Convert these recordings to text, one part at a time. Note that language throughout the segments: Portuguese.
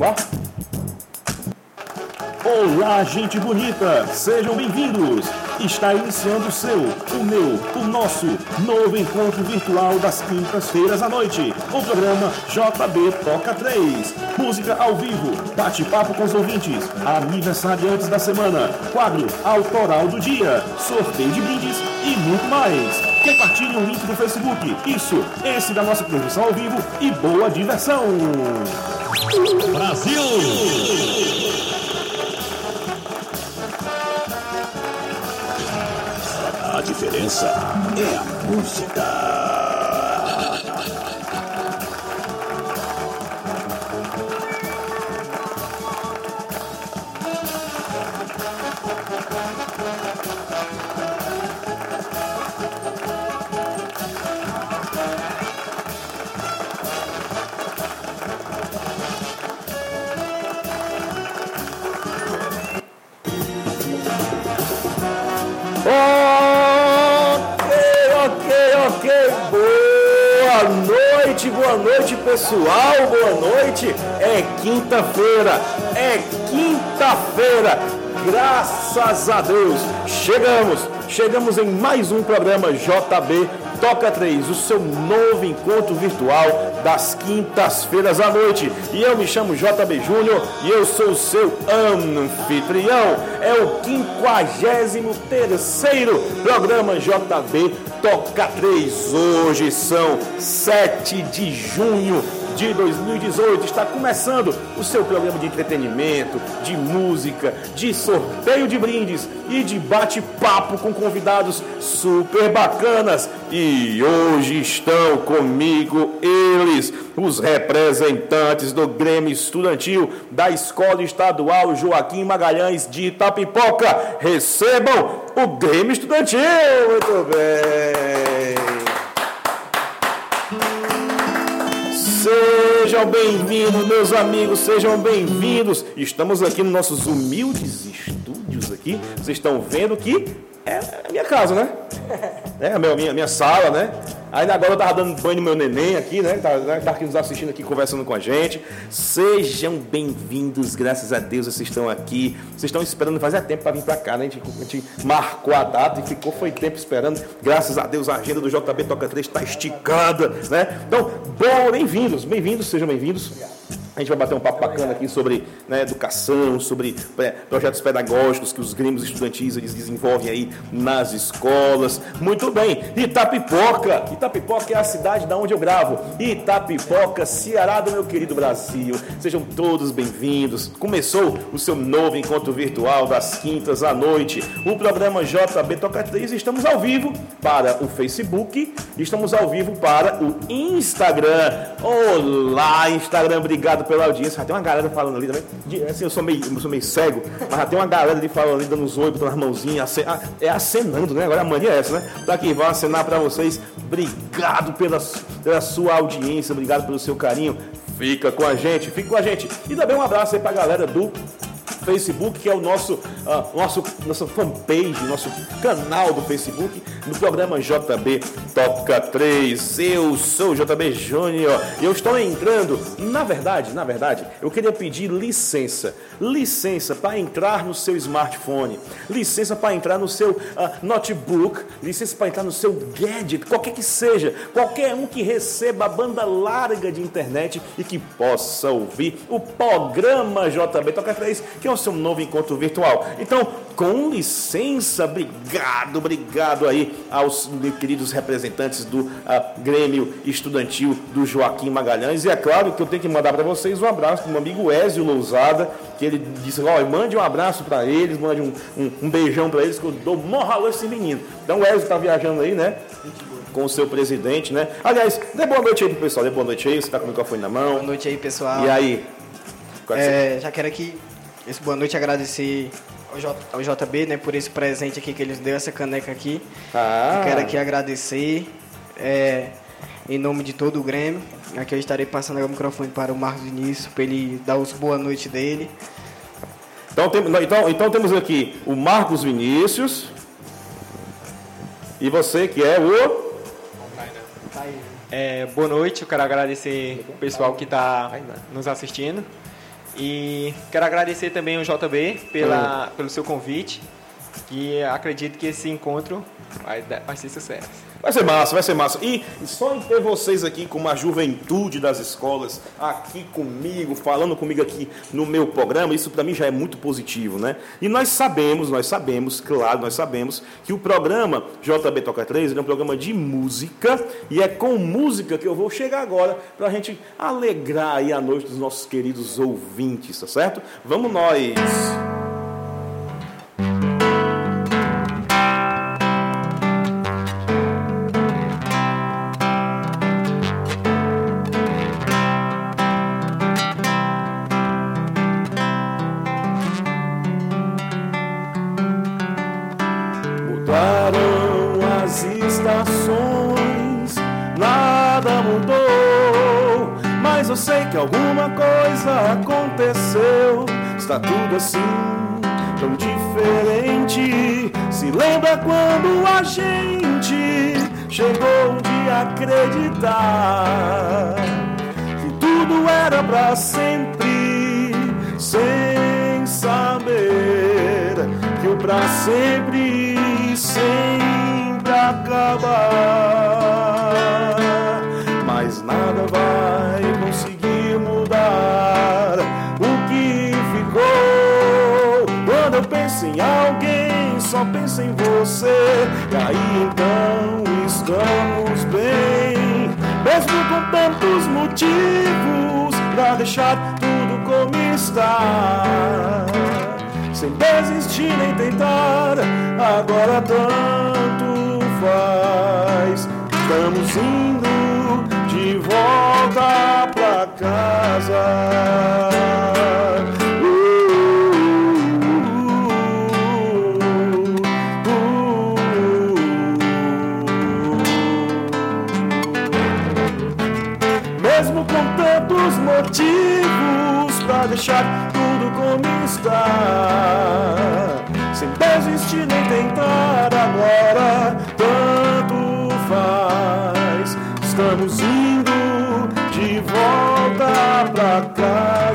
lá? Olá, gente bonita! Sejam bem-vindos! Está iniciando o seu, o meu, o nosso novo encontro virtual das quintas-feiras à noite. O programa JB Toca 3. Música ao vivo, bate-papo com os ouvintes, aniversariantes da semana, quadro autoral do dia, sorteio de brindes e muito mais. Compartilhe o link do Facebook. Isso, esse da nossa transmissão ao vivo e boa diversão! Brasil! A diferença é a música. Pessoal, boa noite. É quinta-feira, é quinta-feira. Graças a Deus, chegamos, chegamos em mais um programa JB Toca 3, o seu novo encontro virtual das quintas-feiras à noite. E eu me chamo JB Júnior e eu sou o seu anfitrião. É o 53 programa JB Toca 3. Hoje são 7 de junho de 2018. Está começando o seu programa de entretenimento, de música, de sorteio de brindes e de bate-papo com convidados super bacanas. E hoje estão comigo eles, os representantes do Grêmio Estudantil da Escola Estadual Joaquim Magalhães de Itapipoca. Recebam o Grêmio Estudantil! Muito bem! Sejam bem-vindos, meus amigos, sejam bem-vindos. Estamos aqui nos nossos humildes estúdios aqui. Vocês estão vendo que é a minha casa, né? É a minha, minha sala, né? Ainda agora eu tava dando banho no meu neném aqui, né? Tá, né? tá aqui nos assistindo aqui, conversando com a gente. Sejam bem-vindos, graças a Deus vocês estão aqui. Vocês estão esperando, fazia tempo para vir para cá, né? A gente, a gente, marcou a data e ficou, foi tempo esperando. Graças a Deus a agenda do JB Toca 3 está esticada, né? Então, bom, bem-vindos, bem-vindos, sejam bem-vindos. A gente vai bater um papo bacana aqui sobre né, educação, sobre é, projetos pedagógicos que os grêmios estudantis eles desenvolvem aí nas escolas. Muito bem. Itapipoca. Itapipoca é a cidade da onde eu gravo. Itapipoca, Ceará do meu querido Brasil. Sejam todos bem-vindos. Começou o seu novo encontro virtual das quintas à noite. O programa JB Toca 3. Estamos ao vivo para o Facebook. Estamos ao vivo para o Instagram. Olá, Instagram. Obrigado pela audiência. Já tem uma galera falando ali também. Assim, eu sou meio, eu sou meio cego, mas já tem uma galera ali falando ali, dando uns oi, botando as mãozinhas. É acenando, né? Agora a mania é essa, né? Tá aqui, vou acenar para vocês. Obrigado pela, pela sua audiência, obrigado pelo seu carinho. Fica com a gente, fica com a gente. E também um abraço aí pra galera do Facebook, que é o nosso, uh, nosso nossa fanpage, nosso canal do Facebook, no programa JB Toca 3. Eu sou o JB Júnior e eu estou entrando. Na verdade, na verdade, eu queria pedir licença. Licença para entrar no seu smartphone, licença para entrar no seu uh, notebook, licença para entrar no seu gadget, qualquer que seja, qualquer um que receba a banda larga de internet e que possa ouvir o programa JB Toca 3, que é o seu novo encontro virtual. Então, com licença, obrigado, obrigado aí aos queridos representantes do uh, Grêmio Estudantil do Joaquim Magalhães. E é claro que eu tenho que mandar para vocês um abraço para o meu amigo Ézio Lousada, que ele disse: ó, mande um abraço para eles, mande um, um, um beijão para eles, que eu dou morralô esse menino. Então o Ézio está viajando aí, né? com o seu presidente, né? Aliás, dê boa noite aí pro pessoal, dê boa noite aí, você tá com o microfone na mão. Boa noite aí, pessoal. E aí? É, já quero aqui esse boa noite agradecer ao, J, ao JB, né, por esse presente aqui que eles deu, essa caneca aqui. Ah. Eu quero aqui agradecer é, em nome de todo o Grêmio. Aqui eu estarei passando o microfone para o Marcos Vinícius, para ele dar os boa noite dele. Então, tem, então, então temos aqui o Marcos Vinícius. E você que é o. É, boa noite, eu quero agradecer o pessoal que está nos assistindo. E quero agradecer também ao JB pela, pelo seu convite, que acredito que esse encontro vai, vai ser sucesso. Vai ser massa, vai ser massa. E só em ter vocês aqui como a juventude das escolas, aqui comigo, falando comigo aqui no meu programa, isso para mim já é muito positivo, né? E nós sabemos, nós sabemos, claro, nós sabemos que o programa JB Toca 3 ele é um programa de música e é com música que eu vou chegar agora para a gente alegrar aí a noite dos nossos queridos ouvintes, tá certo? Vamos nós! Mudaram Sem desistir nem tentar, agora tanto faz. Estamos indo de volta pra casa. Mesmo com tantos motivos pra deixar desistir nem tentar agora, tanto faz. Estamos indo de volta pra casa.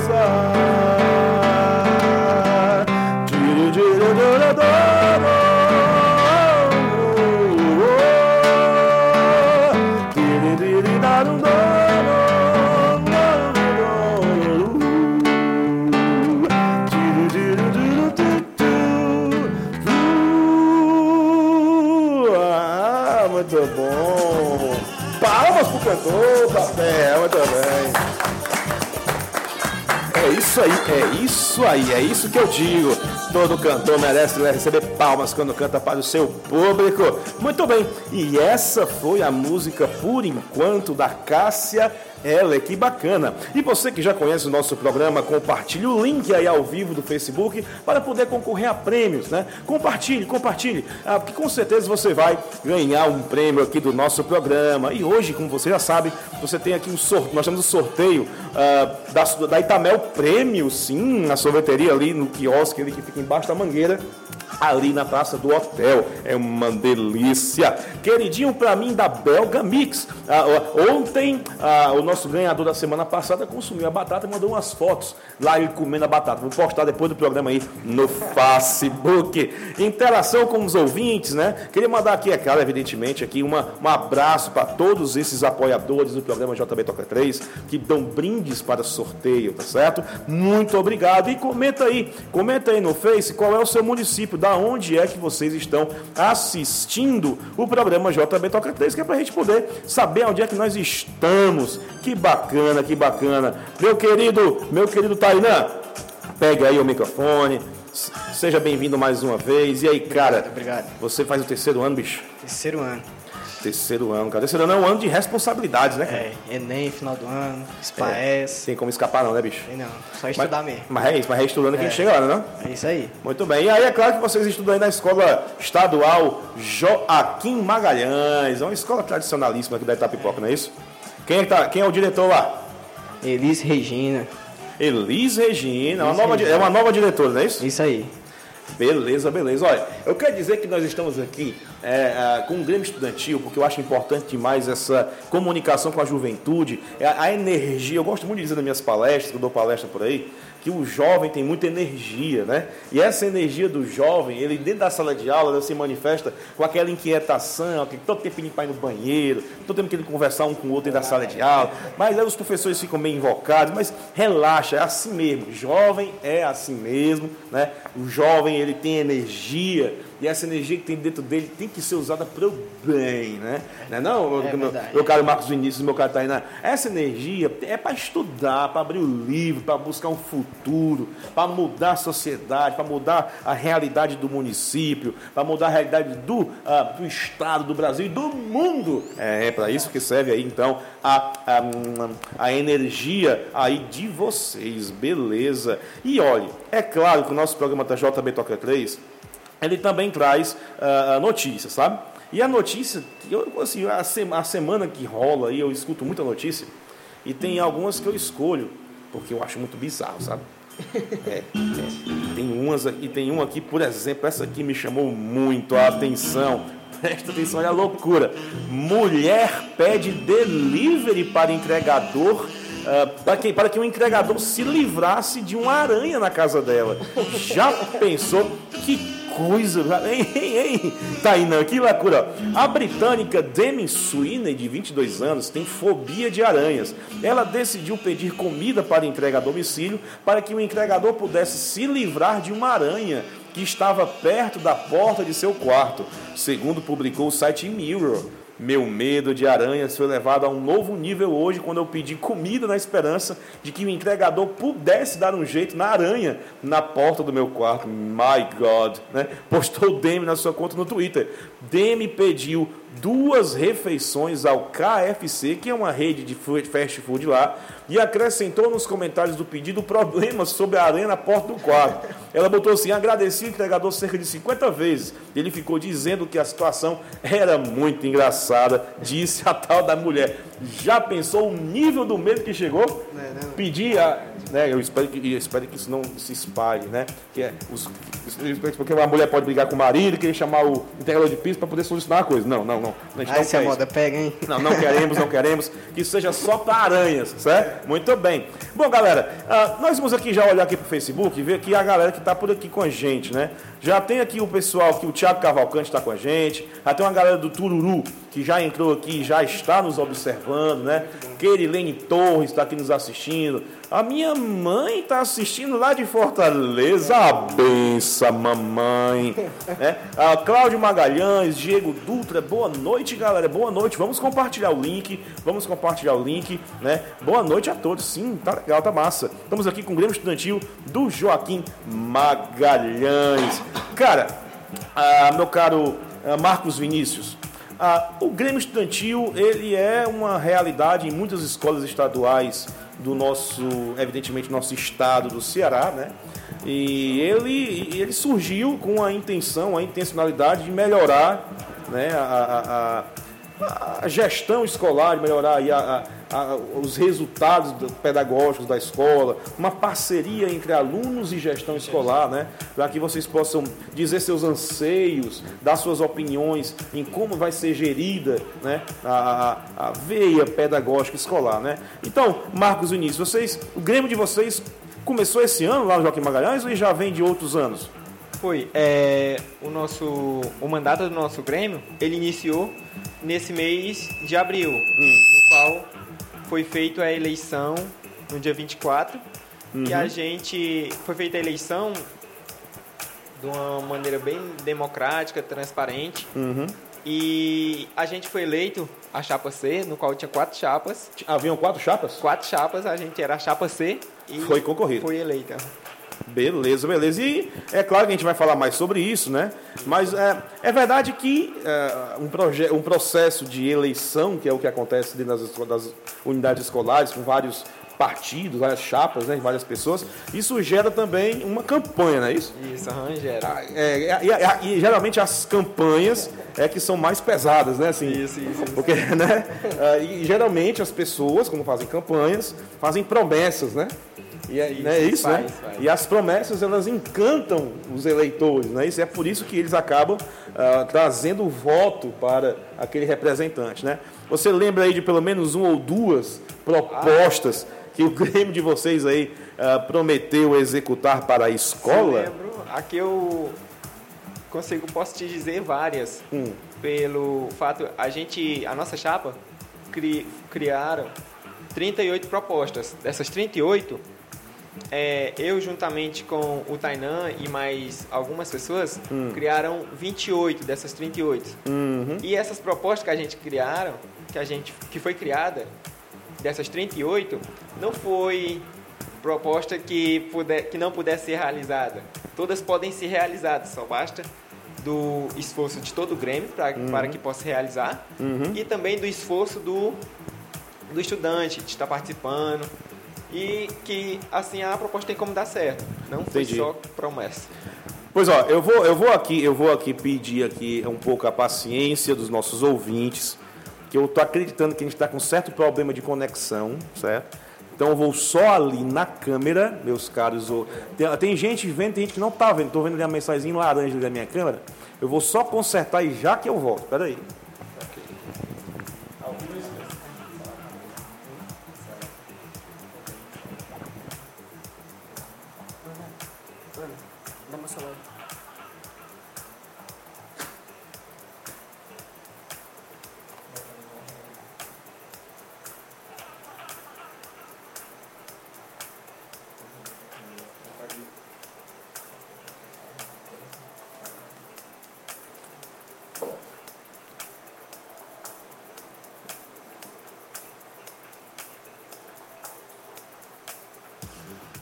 Isso aí, é isso aí, é isso que eu digo. Todo cantor merece receber palmas quando canta para o seu público. Muito bem, e essa foi a música Por Enquanto da Cássia Heller, que bacana. E você que já conhece o nosso programa, compartilhe o link aí ao vivo do Facebook para poder concorrer a prêmios, né? Compartilhe, compartilhe, ah, porque com certeza você vai ganhar um prêmio aqui do nosso programa. E hoje, como você já sabe, você tem aqui um sorteio, nós temos um sorteio ah, da, da Itamel Prêmio, sim, na sorveteria ali no quiosque ali que fica embaixo da mangueira. Ali na praça do hotel. É uma delícia. Queridinho pra mim da Belga Mix. Ah, ontem, ah, o nosso ganhador da semana passada consumiu a batata e mandou umas fotos lá ele comendo a batata. Vou postar depois do programa aí no Facebook. Interação com os ouvintes, né? Queria mandar aqui, é claro, evidentemente, aqui uma, um abraço para todos esses apoiadores do programa JB Toca 3 que dão brindes para sorteio, tá certo? Muito obrigado. E comenta aí, comenta aí no Face qual é o seu município, da onde é que vocês estão assistindo o programa JB Toca 3, que é pra gente poder saber onde é que nós estamos. Que bacana, que bacana. Meu querido, meu querido Tainan, pega aí o microfone. Seja bem-vindo mais uma vez. E aí, cara? obrigado. Você faz o terceiro ano, bicho? Terceiro ano. Terceiro ano, cara. Terceiro ano é um ano de responsabilidades, né, cara? É, Enem, final do ano, SPAES. Tem como escapar não, né, bicho? Tem não, só estudar mesmo. Mas é isso, mas é estudando que a gente É. chega lá, né? É isso aí. Muito bem. E aí é claro que vocês estudam aí na escola estadual Joaquim Magalhães. É uma escola tradicionalíssima aqui da Itapipoca, não é isso? Quem é, tá, quem é o diretor lá? Elis Regina. Elis Regina. É uma, Elis nova, Regina. é uma nova diretora, não é isso? Isso aí. Beleza, beleza. Olha, eu quero dizer que nós estamos aqui é, é, com o Grêmio Estudantil, porque eu acho importante demais essa comunicação com a juventude, é a, energia. Eu gosto muito de dizer nas minhas palestras, que eu dou palestra por aí, que o jovem tem muita energia, né? E essa energia do jovem, ele dentro da sala de aula, ele se manifesta com aquela inquietação, que todo tempo ele para ir no banheiro, todo tempo que ele conversar um com o outro dentro da sala de aula, mas aí os professores ficam meio invocados, mas relaxa, é assim mesmo, jovem é assim mesmo, né? O jovem, ele tem energia, e essa energia que tem dentro dele tem que ser usada para o bem, né? Não, é não É meu, meu caro Marcos Vinícius, meu caro Tainá, essa energia é para estudar, para abrir o livro, para buscar um futuro, para mudar a sociedade, para mudar a realidade do município, para mudar a realidade do, ah, do estado, do Brasil e do mundo. É, é para isso que serve aí então a, a, a energia aí de vocês, beleza? E olhe, é claro que o nosso programa da JB Toca 3 ele também traz ah, notícias, sabe? E a notícia, eu, assim, a, se- a semana que rola aí, eu escuto muita notícia, e tem algumas que eu escolho, porque eu acho muito bizarro, sabe? É, é. Tem umas aqui, tem uma aqui, por exemplo, essa aqui me chamou muito a atenção. Presta atenção, olha a loucura. Mulher pede delivery para entregador ah, para, que, para que o entregador se livrasse de uma aranha na casa dela. Já pensou que coisa? Hein, hein, hein? Tainã, que loucura. A britânica Demi Sweeney, de 22 anos, tem fobia de aranhas. Ela decidiu pedir comida para entrega a domicílio para que o entregador pudesse se livrar de uma aranha que estava perto da porta de seu quarto, segundo publicou o site Mirror. Meu medo de aranhas foi levado a um novo nível hoje quando eu pedi comida na esperança de que o entregador pudesse dar um jeito na aranha na porta do meu quarto. My God, né? Postou Demi na sua conta no Twitter. Demi pediu duas refeições ao KFC, que é uma rede de fast food lá, e acrescentou nos comentários do pedido problemas sobre a aranha na porta do quarto. Ela botou assim: agradeci o entregador cerca de 50 vezes. Ele ficou dizendo que a situação era muito engraçada, disse a tal da mulher. Já pensou o nível do medo que chegou? Pedir a. Né, eu, espero que, eu espero que isso não se espalhe, né? Que é os, porque uma mulher pode brigar com o marido e querer chamar o entregador de piso para poder solucionar a coisa. Não, não, não. A gente Aí não se a quer isso. moda pega, hein? Não, não queremos, não queremos que isso seja só para aranhas, certo? Muito bem. Bom, galera, ah, nós vamos aqui já olhar aqui pro Facebook e ver aqui a galera que está por aqui com a gente, né? Já tem aqui o pessoal que o Thiago Cavalcante está com a gente, já tem uma galera do Tururu que já entrou aqui, já está nos observando, né? Querilene Torres está aqui nos assistindo. A minha mãe está assistindo lá de Fortaleza. A benção, mamãe. né? A Cláudio Magalhães, Diego Dutra, boa noite, galera. Boa noite. Vamos compartilhar o link. Vamos compartilhar o link, né? Boa noite a todos. Sim, tá legal, tá massa. Estamos aqui com o Grêmio Estudantil do Joaquim Magalhães. Cara, ah, meu caro ah, Marcos Vinícius, ah, o Grêmio Estudantil ele é uma realidade em muitas escolas estaduais do nosso, evidentemente, nosso estado do Ceará, né? E ele, ele surgiu com a intenção, a intencionalidade de melhorar né, a, a- a- a gestão escolar, de melhorar a- a- os resultados do- pedagógicos da escola, uma parceria entre alunos e gestão escolar, né, para que vocês possam dizer seus anseios, dar suas opiniões em como vai ser gerida né, a, a- veia pedagógica escolar. Né. Então, Marcos Vinícius, vocês, o Grêmio de vocês começou esse ano lá no Joaquim Magalhães ou já vem de outros anos? Foi. É, o nosso o mandato do nosso Grêmio, ele iniciou nesse mês de abril, no qual foi feita a eleição no dia 24. E a gente foi feita a eleição de uma maneira bem democrática, transparente. E a gente foi eleito a chapa C, no qual tinha quatro chapas. Haviam quatro chapas? Quatro chapas, a gente era a chapa C e Foi concorrido. foi eleita. Beleza, beleza. E é claro que a gente vai falar mais sobre isso, né? Mas é, é verdade que é, um, proje- um processo de eleição, que é o que acontece dentro das, das unidades escolares, com vários partidos, várias chapas, né, várias pessoas, isso gera também uma campanha, não é isso? Isso, arranjera. É, e, e- e geralmente as campanhas é que são mais pesadas, né? Assim, Isso, isso, isso. Porque, né? ah, E geralmente as pessoas, quando fazem campanhas, fazem promessas, né? E é, Isso, não é isso, né? faz, faz. E as promessas elas encantam os eleitores, né? Isso é por isso que eles acabam ah, trazendo o voto para aquele representante, né? Você lembra aí de pelo menos uma ou duas propostas que o Grêmio de vocês aí ah, prometeu executar para a Eu escola? lembro, aqui eu consigo, posso te dizer várias. Hum. Pelo fato, a gente, a nossa chapa, cri, criaram 38 propostas. Dessas 38, é, eu juntamente com o Tainan e mais algumas pessoas, criaram 28 dessas 38. Uhum. E essas propostas que a gente criaram, que a gente que foi criada dessas 38, não foi proposta que puder, que não pudesse ser realizada. Todas podem ser realizadas, só basta do esforço de todo o Grêmio pra, para que possa realizar e também do esforço do do estudante de estar participando e que assim a proposta tem como dar certo. Não foi Entendi. só promessa. Pois ó, eu vou, eu vou aqui, eu vou aqui pedir aqui um pouco a paciência dos nossos ouvintes, que eu tô acreditando que a gente está com certo problema de conexão, certo? Então eu vou só ali na câmera, meus caros. ou- Tem, tem gente vendo, tem gente que não tá vendo. Tô vendo ali a mensagem laranja da minha câmera. Eu vou só consertar e já que eu volto. Pera aí.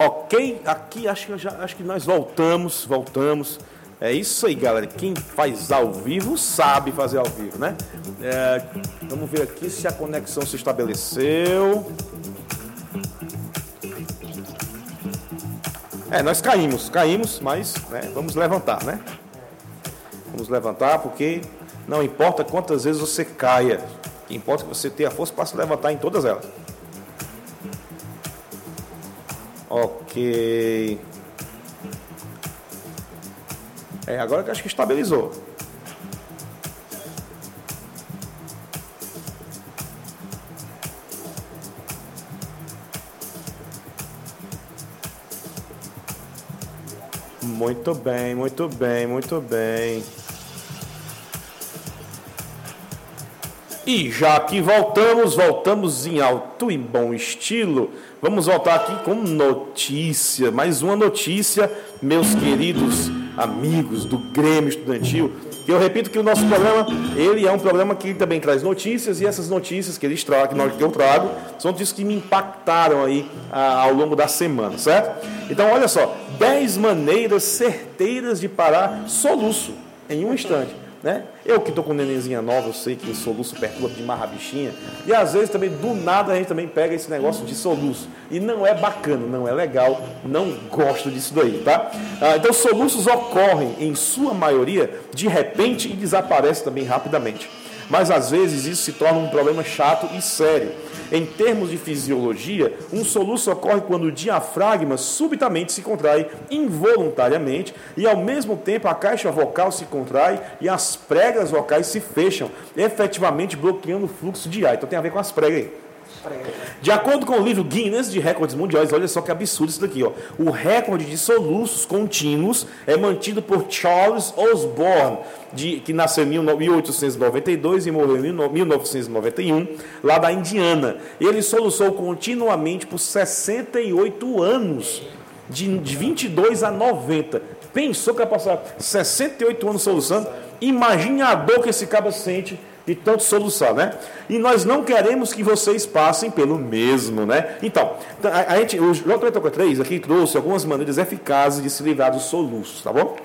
Ok, aqui acho que, já, acho que nós voltamos, voltamos. É isso aí, galera. Quem faz ao vivo sabe fazer ao vivo, né? É, vamos ver aqui se a conexão se estabeleceu. É, nós caímos, caímos, mas né, vamos levantar, né? Vamos levantar porque não importa quantas vezes você caia, o que importa é que você tenha força para se levantar em todas elas. Ok. É, agora que acho que estabilizou. Muito bem, muito bem, muito bem. E já que voltamos, voltamos em alto e bom estilo. Vamos voltar aqui com notícia, mais uma notícia, meus queridos amigos do Grêmio Estudantil. Eu repito que o nosso programa, ele é um programa que também traz notícias e essas notícias que eles tragam, que eu trago, são notícias que me impactaram aí ah, ao longo da semana, certo? Então, olha só, 10 maneiras certeiras de parar soluço em um instante. Né? Eu que tô com nenenzinha nova, eu sei que o soluço perturba de marra bichinha. E às vezes também, do nada, a gente também pega esse negócio de soluço. E não é bacana, não é legal, não gosto disso daí, tá? Ah, então, soluços ocorrem, em sua maioria, de repente e desaparecem também rapidamente. Mas às vezes isso se torna um problema chato e sério. Em termos de fisiologia, um soluço ocorre quando o diafragma subitamente se contrai involuntariamente e ao mesmo tempo a caixa vocal se contrai e as pregas vocais se fecham, efetivamente bloqueando o fluxo de ar. Então tem a ver com as pregas aí. De acordo com o livro Guinness de Recordes Mundiais, olha só que absurdo isso daqui, ó. O recorde de soluços contínuos é mantido por Charles Osborne, de- que nasceu em 1892 e morreu em 1991, lá da Indiana. Ele soluçou continuamente por 68 anos, de, de 22 a 90. Pensou que ia passar 68 anos soluçando? Imagine a dor que esse cabo sente de tanto soluçar, né? E nós não queremos que vocês passem pelo mesmo, né? Então, a, a gente, o J3 aqui trouxe algumas maneiras eficazes de se livrar dos soluços, tá bom?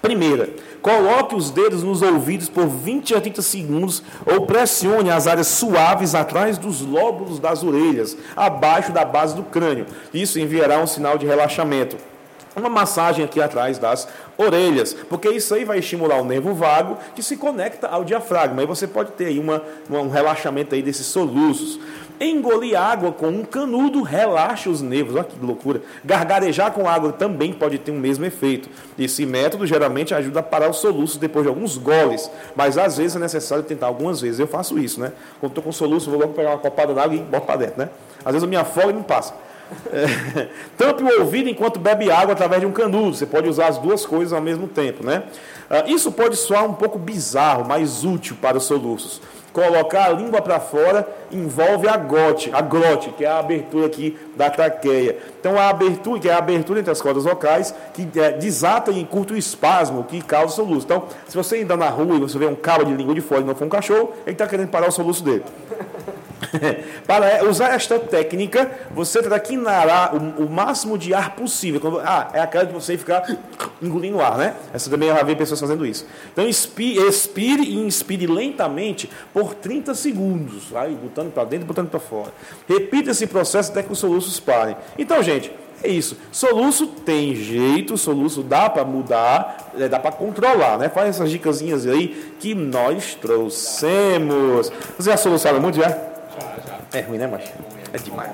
Primeira, coloque os dedos nos ouvidos por 20 a 30 segundos ou pressione as áreas suaves atrás dos lóbulos das orelhas, abaixo da base do crânio. Isso enviará um sinal de relaxamento uma massagem aqui atrás das orelhas, porque isso aí vai estimular o nervo vago que se conecta ao diafragma. Aí você pode ter aí uma, um relaxamento aí desses soluços. Engolir água com um canudo relaxa os nervos. Olha que loucura. Gargarejar com água também pode ter o mesmo efeito. Esse método geralmente ajuda a parar os soluços depois de alguns goles, mas às vezes é necessário tentar algumas vezes. Eu faço isso, né? Quando estou com soluço, vou logo pegar uma copada d'água e boto para dentro, né? Às vezes me afogo e não passa. Tampe o ouvido enquanto bebe água através de um canudo. Você pode usar as duas coisas ao mesmo tempo, né? Ah, isso pode soar um pouco bizarro, mas útil para os soluços. Colocar a língua para fora envolve a glote, a glote, que é a abertura aqui da traqueia. Então a abertura, que é a abertura entre as cordas vocais, que é, desata e encurta o espasmo que causa o soluço. Então, se você ainda na rua e você vê um cabo de língua de fora e não for um cachorro, ele está querendo parar o soluço dele. Para usar esta técnica, você terá que inalar o, o máximo de ar possível. Quando- ah, é aquela de você ficar engolindo ar, né? Essa também já vi pessoas fazendo isso. Então, expire, expire e inspire lentamente por 30 segundos. Vai botando para dentro botando para fora. Repita esse processo até que os soluços parem. Então, gente, é isso. Soluço tem jeito, soluço dá para mudar, é, dá para controlar, né? Faz essas dicasinhas aí que nós trouxemos. Você já solucionaram muito já? É ruim, né, macho? É demais.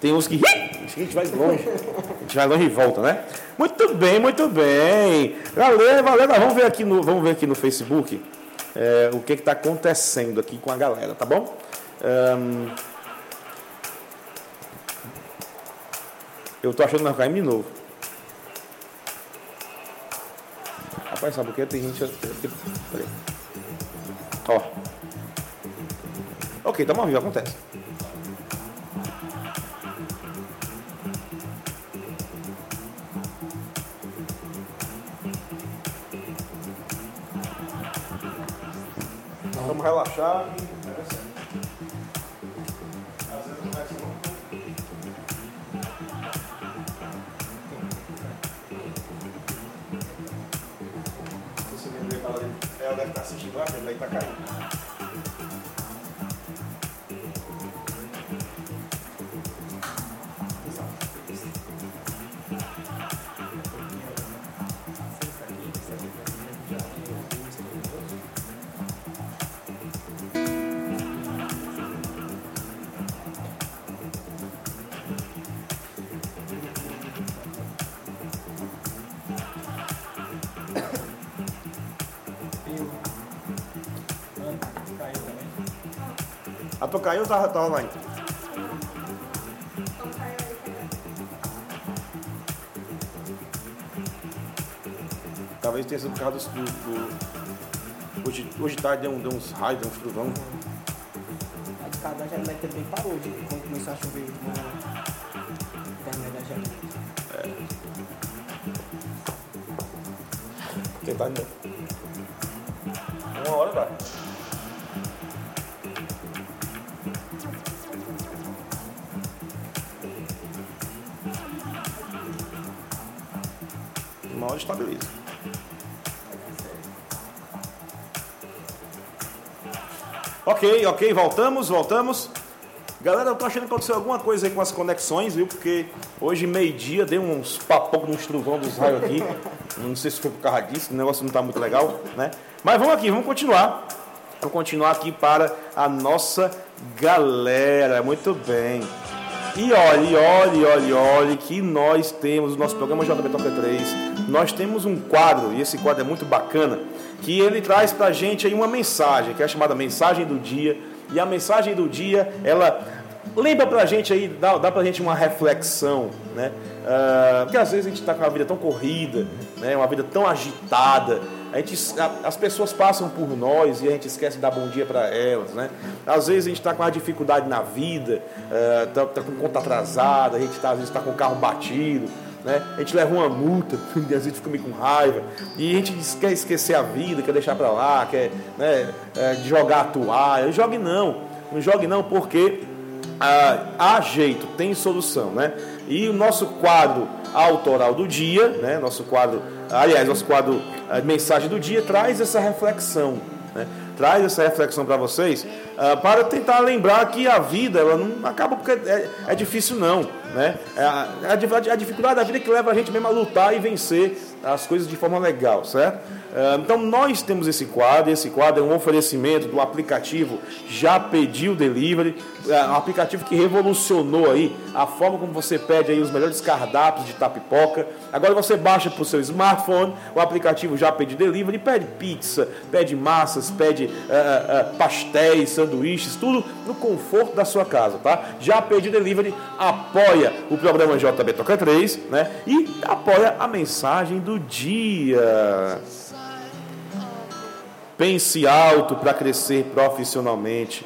Tem uns que. A gente vai longe. A gente vai longe e volta, né? Muito bem, muito bem. Galera, galera, vamos ver aqui no, vamos ver aqui no Facebook é, o que está acontecendo aqui com a galera, tá bom? Ahn, eu tô achando que nós de novo. Rapaz, sabe o que? Tem gente. Ó. Ok, ao vivo, acontece. Vamos relaxar. Ela deve estar assistindo lá, porque daí tá caindo. A tua caiu ou tá, tá online? Talvez tenha sido por causa do. do- hoje, hoje tarde deu, um- deu uns raios, deu uns trovão. A de cada já mete também parou de quando começou a chover. Na internet da janela. Tentar de novo. Uma estabiliza. Ok, ok, voltamos, voltamos. Galera, eu tô achando que aconteceu alguma coisa aí com as conexões, viu? Porque hoje, meio-dia, deu uns papocos nos trovão dos raios aqui. Não sei se foi por causa disso, o negócio não tá muito legal, né? Mas vamos aqui, vamos continuar. Vamos continuar aqui para a nossa galera. Muito bem. E olhe, olhe, olhe, olhe que nós temos o nosso programa JB Toca 3. Nós temos um quadro, e esse quadro é muito bacana, que ele traz pra gente aí uma mensagem, que é chamada Mensagem do Dia. E a mensagem do dia, ela lembra pra gente aí, dá, dá pra gente uma reflexão, né? Ah, porque às vezes a gente tá com uma vida tão corrida, né? Uma vida tão agitada. A gente, a- as pessoas passam por nós e a gente esquece de dar bom dia para elas, né? Às vezes a gente está com uma dificuldade na vida, está com conta atrasada, a gente tá, às vezes está com o carro batido, né? A gente leva uma multa, às vezes fica meio com raiva e a gente quer esquecer a vida, quer deixar para lá, quer né, é, jogar a toalha. Jogue não, não jogue não, porque ah, há jeito, tem solução, né? E o nosso quadro autoral do dia, né? Nosso quadro, aliás, nosso quadro ah, mensagem do dia traz essa reflexão, né? Traz essa reflexão para vocês, ah, para tentar lembrar que a vida ela não acaba porque é, é difícil não, Né? É a, a, a dificuldade da vida que leva a gente mesmo a lutar e vencer as coisas de forma legal, certo? Ah, Então nós temos esse quadro, esse quadro é um oferecimento do aplicativo Já Pediu Delivery, é um aplicativo que revolucionou aí a forma como você pede aí os melhores cardápios de tapipoca. Agora você baixa para o seu smartphone o aplicativo Já Pediu Delivery, pede pizza, pede massas, pede ah, ah, pastéis, sanduíches, tudo no conforto da sua casa, tá? Já Pediu Delivery apoia o programa JB Toca 3, né? E apoia a mensagem do dia. Pense alto para crescer profissionalmente.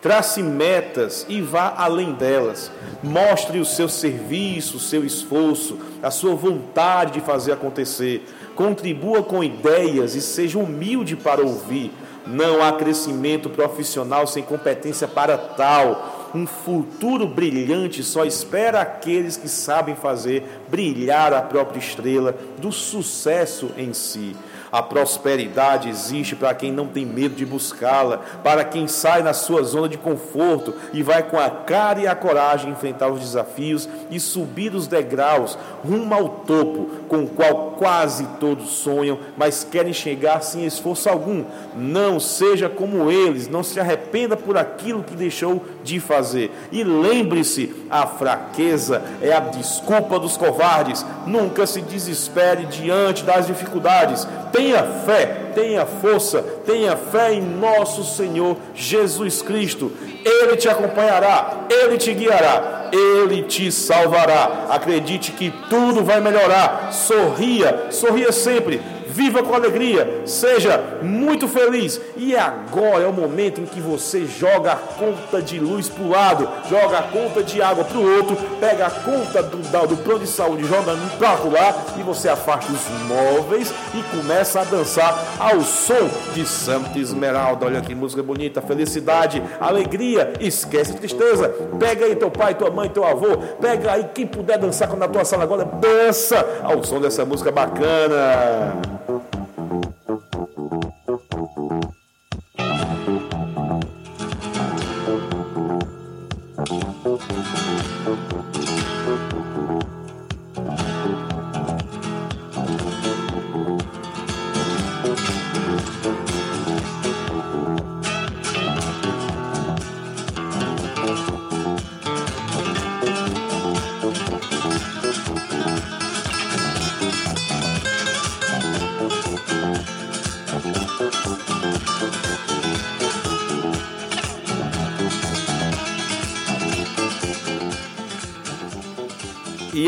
Trace metas e vá além delas. Mostre o seu serviço, o seu esforço, a sua vontade de fazer acontecer. Contribua com ideias e seja humilde para ouvir. Não há crescimento profissional sem competência para tal. Um futuro brilhante só espera aqueles que sabem fazer brilhar a própria estrela do sucesso em si. A prosperidade existe para quem não tem medo de buscá-la, para quem sai na sua zona de conforto e vai com a cara e a coragem enfrentar os desafios e subir os degraus rumo ao topo, com o qual quase todos sonham, mas querem chegar sem esforço algum. Não seja como eles, não se arrependa por aquilo que deixou de fazer. E lembre-se: a fraqueza é a desculpa dos covardes. Nunca se desespere diante das dificuldades. Tenha fé, tenha força, tenha fé em nosso Senhor Jesus Cristo. Ele te acompanhará, ele te guiará, ele te salvará. Acredite que tudo vai melhorar. Sorria, sorria sempre. Viva com alegria, seja muito feliz. E agora é o momento em que você joga a conta de luz para o lado, joga a conta de água para o outro, pega a conta do, do plano de saúde, joga para lá e você afasta os móveis e começa a dançar ao som de Santa Esmeralda. Olha que música bonita, felicidade, alegria, esquece a tristeza. Pega aí teu pai, tua mãe, teu avô, pega aí quem puder dançar na tua sala agora, dança ao som dessa música bacana.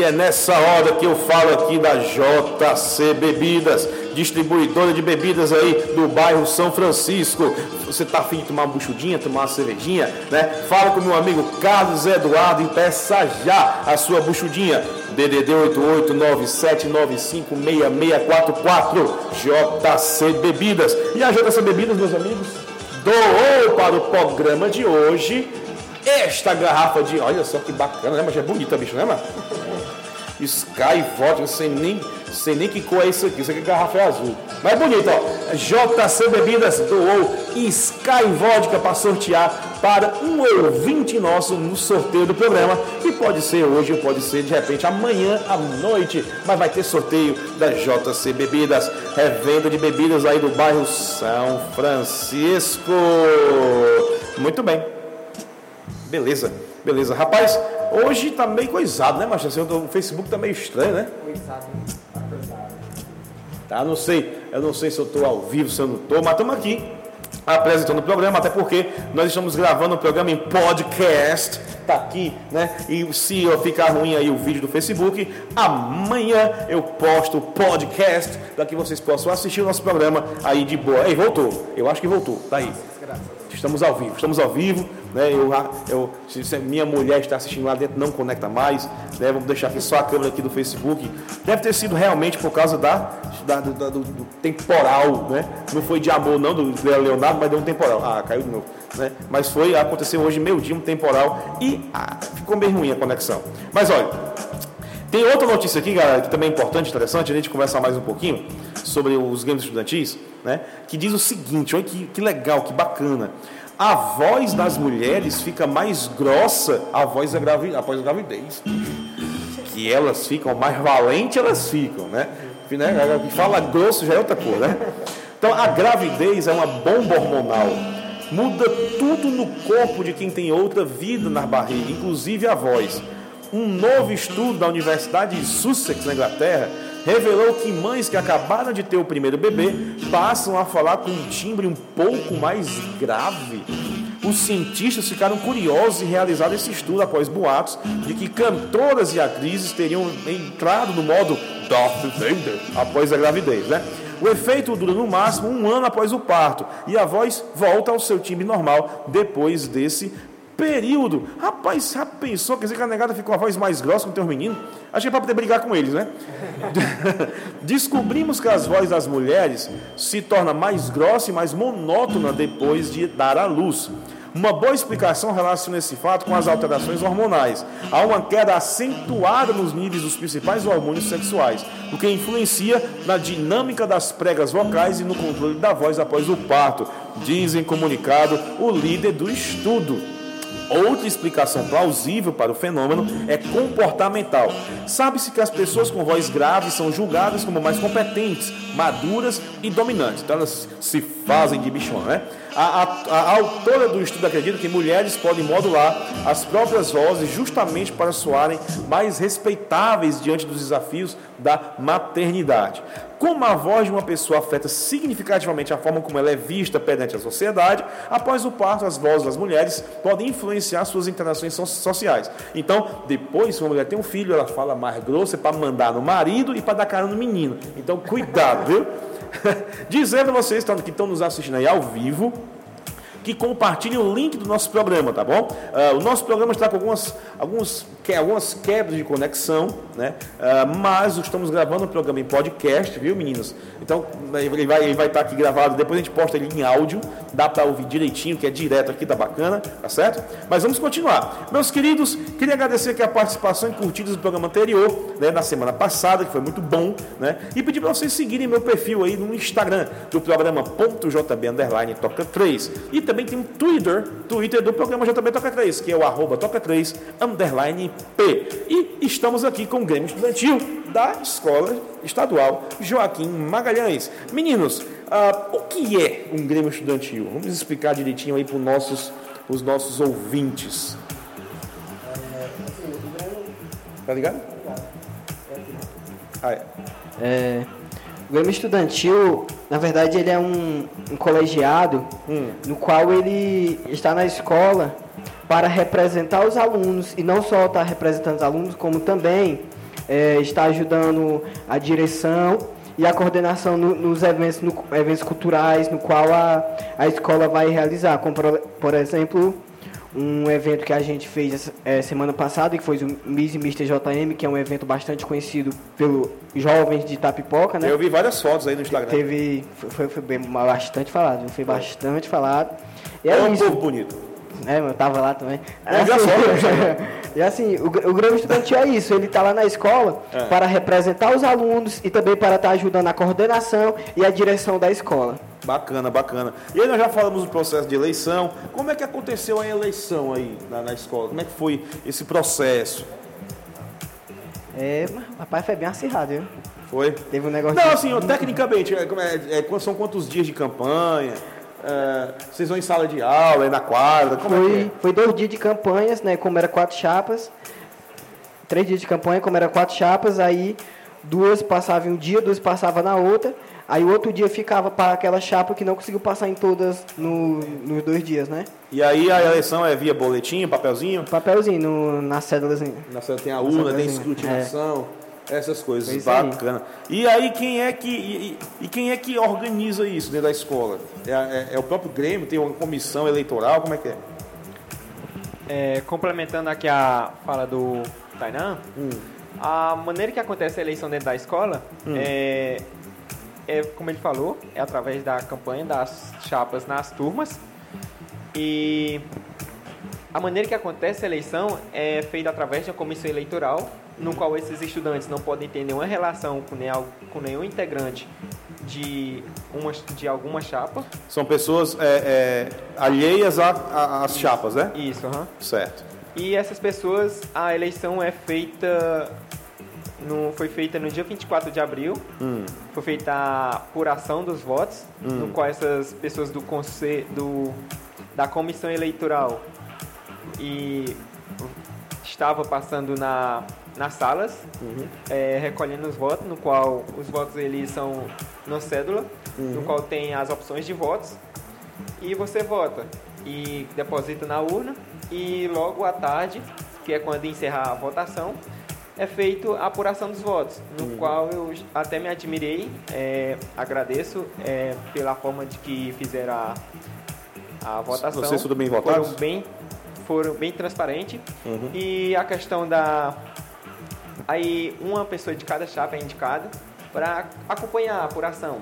É nessa hora que eu falo aqui da JC Bebidas, distribuidora de bebidas aí do bairro São Francisco. Você está afim de tomar uma buchudinha, tomar uma cervejinha, né? Fala com meu amigo Carlos Eduardo e peça já a sua buchudinha. DDD 8897956644 JC Bebidas. E a JC Bebidas, meus amigos, doou para o programa de hoje esta garrafa de. Olha só que bacana, né? Mas é bonita, bicho, né, mano? Sky Vodka, sei nem, sei nem que cor é isso aqui, isso aqui é garrafa é azul. Mas é bonito, ó. JC Bebidas doou Sky Vodka para sortear para um ouvinte nosso no sorteio do programa, que pode ser hoje pode ser de repente amanhã à noite, mas vai ter sorteio da JC Bebidas, revenda de bebidas aí do bairro São Francisco. Muito bem. Beleza, beleza. Rapaz, hoje tá meio coisado, né, Machado? Assim, O Facebook tá meio estranho, né? Tá, não sei. Eu não sei se eu tô ao vivo, se eu não tô, mas estamos aqui apresentando o programa, até porque nós estamos gravando o programa em podcast. Tá aqui, né? E se eu ficar ruim aí o vídeo do Facebook, amanhã eu posto o podcast para que vocês possam assistir o nosso programa aí de boa. Ei, voltou. Eu acho que voltou. Tá aí. Estamos ao vivo, estamos ao vivo, né? Eu, eu, se minha mulher está assistindo lá dentro, não conecta mais, né? Vamos deixar aqui só a câmera aqui do Facebook. Deve ter sido realmente por causa da, da- da- do- do temporal, né? Não foi de amor não do Leonardo, mas deu um temporal. Ah, caiu de novo, né? Mas foi, aconteceu hoje meio dia um temporal e ah, ficou bem ruim a conexão. Mas olha, tem outra notícia aqui, galera, que também é importante, interessante, a gente conversar mais um pouquinho sobre os games estudantis, né? Que diz o seguinte, olha que, que legal, que bacana. A voz das mulheres fica mais grossa a voz da gravi- após a gravidez. que elas ficam mais valentes, elas ficam, né? né? Que fala grosso já é outra coisa, né? Então a gravidez é uma bomba hormonal. Muda tudo no corpo de quem tem outra vida na barriga, inclusive a voz. Um novo estudo da Universidade de Sussex, na Inglaterra, revelou que mães que acabaram de ter o primeiro bebê passam a falar com um timbre um pouco mais grave. Os cientistas ficaram curiosos em realizar esse estudo após boatos de que cantoras e atrizes teriam entrado no modo Darth Vader após a gravidez, né? O efeito dura no máximo um ano após o parto e a voz volta ao seu timbre normal depois desse período. Rapaz, já pensou? Quer dizer que a negada ficou a voz mais grossa com o teu menino? Achei para poder brigar com eles, né? Descobrimos que as vozes das mulheres se torna mais grossa e mais monótona depois de dar à luz. Uma boa explicação relaciona esse fato com as alterações hormonais. Há uma queda acentuada nos níveis dos principais hormônios sexuais, o que influencia na dinâmica das pregas vocais e no controle da voz após o parto, diz em comunicado o líder do estudo. Outra explicação plausível para o fenômeno é comportamental. Sabe-se que as pessoas com voz grave são julgadas como mais competentes, maduras e dominantes. Então elas se fazem de bichona, né? A, a, a, autora do estudo acredita que mulheres podem modular as próprias vozes justamente para soarem mais respeitáveis diante dos desafios da maternidade. Como a voz de uma pessoa afeta significativamente a forma como ela é vista perante a sociedade, após o parto, as vozes das mulheres podem influenciar suas interações sociais. Então, depois, se uma mulher tem um filho, ela fala mais grossa para mandar no marido e para dar cara no menino. Então, cuidado, viu? Dizendo a vocês que estão nos assistindo aí ao vivo, que compartilhem o link do nosso programa, tá bom? Uh, o nosso programa está com algumas, alguns, que, algumas quebras de conexão, né? Uh, mas estamos gravando o programa em podcast, viu, meninos? Então, ele vai, ele vai estar aqui gravado, depois a gente posta ele em áudio, dá para ouvir direitinho, que é direto aqui, tá bacana, tá certo? Mas vamos continuar. Meus queridos, queria agradecer aqui a participação e curtidas do programa anterior, né, na semana passada, que foi muito bom, né? E pedir para vocês seguirem meu perfil aí no Instagram do programa .jb underline toca 3 e também também tem um Twitter, Twitter do programa JB Toca 3, que é o arroba Toca 3, underline P. E estamos aqui com o Grêmio Estudantil da Escola Estadual Joaquim Magalhães. Meninos, uh, o que é um Grêmio Estudantil? Vamos explicar direitinho aí para os nossos, os nossos ouvintes. Tá ligado? Ah, é. é o Grêmio Estudantil, na verdade, ele é um, um colegiado hum. no qual ele está na escola para representar os alunos e não só está representando os alunos, como também é, está ajudando a direção e a coordenação no, nos eventos, no, eventos culturais no qual a, a escola vai realizar, como por, por exemplo um evento que a gente fez é, semana passada, que foi o Miss e Mr. JM, que é um evento bastante conhecido pelos jovens de Tapipoca, né? Eu vi várias fotos aí no Instagram. Teve, foi, foi bem, bastante falado, foi bastante falado. E é, é um isso. povo bonito. É, eu tava lá também. É, assim, e assim, o, o Grêmio Estudantil é isso, ele está lá na escola é. para representar os alunos e também para estar tá ajudando a coordenação e a direção da escola. Bacana, bacana. E aí nós já falamos do processo de eleição. Como é que aconteceu a eleição aí na, na escola? Como é que foi esse processo? É, rapaz, foi bem acirrado, viu? Foi? Teve um negócio. Não, assim, tecnicamente, é, é, é, são quantos dias de campanha? É, vocês vão em sala de aula, é na quadra? Como foi, é, foi dois dias de campanhas, né? Como era quatro chapas. Três dias de campanha, como era quatro chapas, aí duas passavam em um dia, duas passavam na outra. Aí o outro dia ficava para aquela chapa que não conseguiu passar em todas no, nos dois dias, né? E aí a eleição é via boletim, papelzinho? Papelzinho, no, na cédulazinha. Na cédula tem a urna, tem escrutinação, é. Essas coisas. Pois Bacana. Aí. E aí quem é que. E, e, quem é que organiza isso dentro da escola? É, é, é, o próprio Grêmio, tem uma comissão eleitoral, como é que é? é complementando aqui a fala do Tainan, hum. a maneira que acontece a eleição dentro da escola hum. é é, como ele falou, é através da campanha das chapas nas turmas. E a maneira que acontece a eleição é feita através da comissão eleitoral, no qual esses estudantes não podem ter nenhuma relação com, nenhum, com nenhum integrante de, uma, de alguma chapa. São pessoas é, é, alheias às chapas, né? Isso, uhum. certo. E essas pessoas, a eleição é feita no- foi feita no dia 24 de abril. Foi feita a apuração dos votos, no qual essas pessoas do conselho, do, da comissão eleitoral e estava passando na, nas salas, é, recolhendo os votos, no qual os votos eles são na cédula, no qual tem as opções de votos e você vota e deposita na urna e logo à tarde, que é quando encerrar a votação, é feito a apuração dos votos, no qual eu até me admirei, é, agradeço é, pela forma de que fizeram a, a votação. Vocês foram bem votados? Foram bem, foram bem transparentes. E a questão da... Aí uma pessoa de cada chapa é indicada para acompanhar a apuração.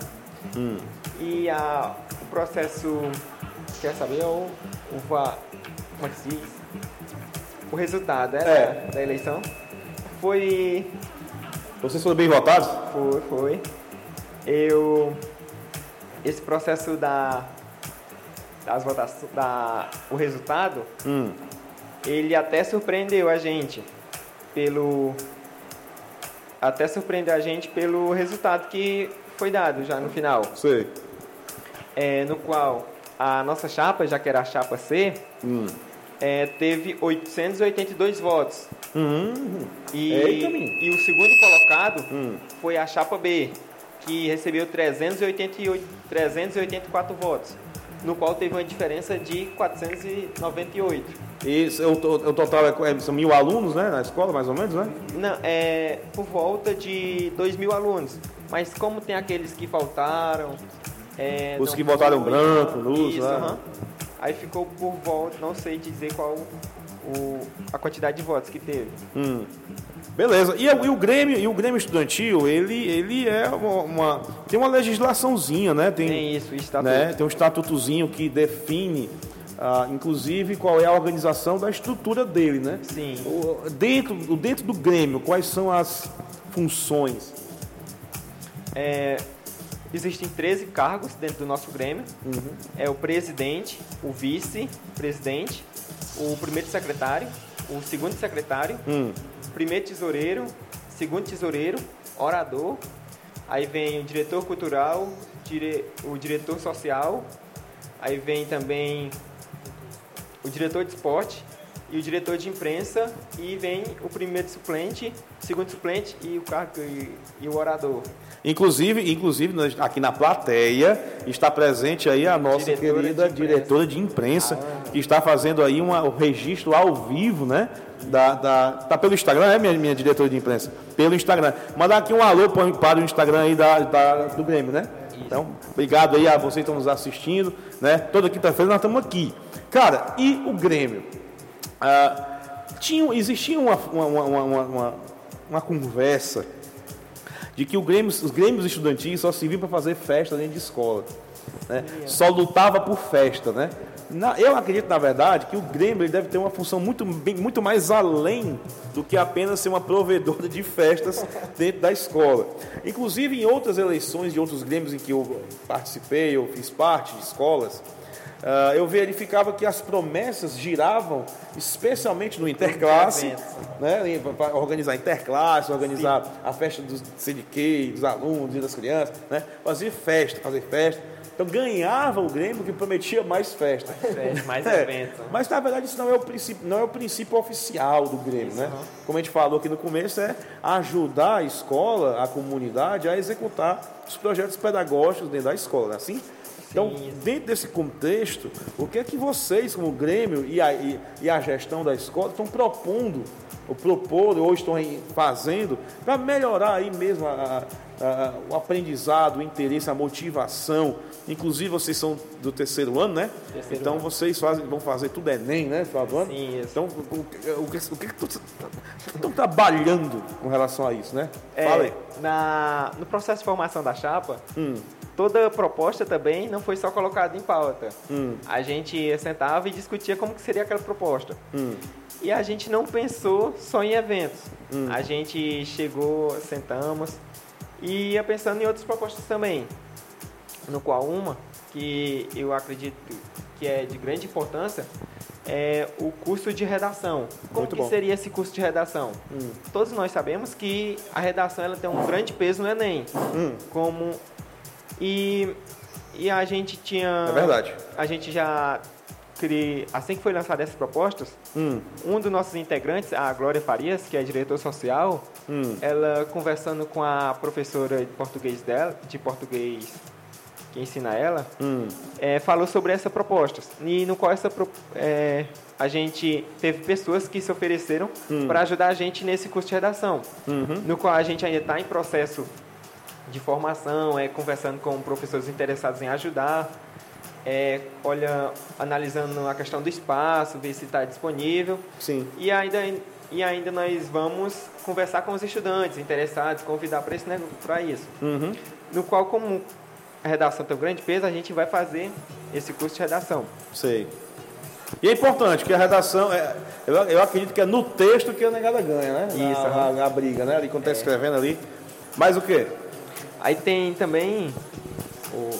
E a, o processo, quer saber, o, o va- como é que se diz? O resultado né, É. da eleição foi, Vocês foram bem votados? foi, foi. Eu, esse processo da, das votações, da, o resultado, Hum. ele até surpreendeu a gente pelo, até surpreendeu a gente pelo resultado que foi dado já no final. Sei. é, no qual a nossa chapa, já que era a chapa C, Hum. é, teve 882 votos. Hum. E, Eita, e o segundo colocado Hum. foi a chapa B, que recebeu 388, 384 votos, no qual teve uma diferença de 498. E o, o, o total é, é- são mil alunos, né? Na escola, mais ou menos, né? Não, é por volta de 2 mil alunos. Mas como tem aqueles que faltaram. é, Os que votaram branco, luz, Isso, né? Aí ficou por volta, não sei dizer qual o, a quantidade de votos que teve. Hum. Beleza. E, o- e o Grêmio, e o Grêmio Estudantil, ele, ele é uma, tem uma legislaçãozinha, né? Tem, Tem isso, está né? Tem um estatutozinho que define, ah, inclusive, qual é a organização da estrutura dele, né? Sim. O- dentro, o dentro do Grêmio, quais são as funções? É, existem 13 cargos dentro do nosso Grêmio. É o presidente, o vice-presidente, o primeiro secretário, o segundo secretário, Hum. primeiro tesoureiro, segundo tesoureiro, orador. Aí vem o diretor cultural, dire- o diretor social. Aí vem também o diretor de esporte e o diretor de imprensa. E vem o primeiro suplente, segundo suplente e o, cargo, e, e o orador. Inclusive, inclusive aqui na plateia está presente aí a nossa Diretora querida de diretora de imprensa que está fazendo aí uma- o registro ao vivo, né? Da, da, tá pelo Instagram, é minha, minha diretora de imprensa? Pelo Instagram. Mandar aqui um alô para, o Instagram aí da, da- do Grêmio, né? Então, obrigado aí a vocês que estão nos assistindo, né? Toda quinta-feira nós estamos aqui. Cara, e o Grêmio? Ah, tinha, existia uma, uma, uma, uma, conversa de que o Grêmio, os Grêmios estudantis só serviam para fazer festa dentro de escola. né? Só lutava por festa. Né? Na- eu acredito, na verdade, que o Grêmio deve ter uma função muito, bem- muito mais além do que apenas ser uma provedora de festas dentro da escola. Inclusive, em outras eleições de outros Grêmios em que eu participei, eu fiz parte de escolas, ah, eu verificava que as promessas giravam especialmente no interclasse, né, para organizar interclasse, organizar a festa dos CDQ, dos alunos e das crianças, né, fazer festa, fazer festa. Então ganhava o Grêmio que prometia mais festa. festa, mais É, evento. Mas na verdade isso não é o princípio, não é o princípio oficial do Grêmio, né? Como a gente falou aqui no começo, é ajudar a escola, a comunidade a executar os projetos pedagógicos dentro da escola, não é assim? Então, dentro desse contexto, o que é que vocês, como Grêmio e a, e, e a gestão da escola, estão propondo, propor, ou estão fazendo, para melhorar aí mesmo a- a- o aprendizado, o interesse, a motivação? Inclusive, vocês são do terceiro ano, né? Terceiro então, ano. vocês fazem, vão fazer tudo Enem, né? Final do ano? Sim, isso. Então, o, que, estão trabalhando com relação a isso, né? É, Fala aí. na, no processo de formação da chapa, Hum. toda proposta também não foi só colocada em pauta. Hum. A gente sentava e discutia como que seria aquela proposta. Hum. E a gente não pensou só em eventos. A gente chegou, sentamos e ia pensando em outras propostas também. No qual uma, que eu acredito que é de grande importância, é o curso de redação. Como Muito que bom. seria esse curso de redação? Todos nós sabemos que a redação ela tem um grande peso no Enem. Hum. Como e e a gente tinha É verdade. A gente já assim que foi lançada essas propostas, Hum. um dos nossos integrantes, a Glória Farias, que é diretor social, Hum. ela conversando com a professora de português dela, de português que ensina ela, Hum. é, falou sobre essa proposta. E no qual essa é, a gente teve pessoas que se ofereceram para ajudar a gente nesse curso de redação, no qual a gente ainda está em processo de formação, é conversando com professores interessados em ajudar, é, olha, analisando a questão do espaço, ver se está disponível. Sim. E ainda, e ainda nós vamos conversar com os estudantes interessados, convidar para esse negócio, para isso. Uhum. No qual, como a redação tem um grande peso, a gente vai fazer esse curso de redação. Sei. E é importante que a redação, é, eu, eu acredito que é no texto que a negada ganha, né? Isso, na, aham. na briga, né? Ali quando está escrevendo ali. Mas o quê? Aí tem também o,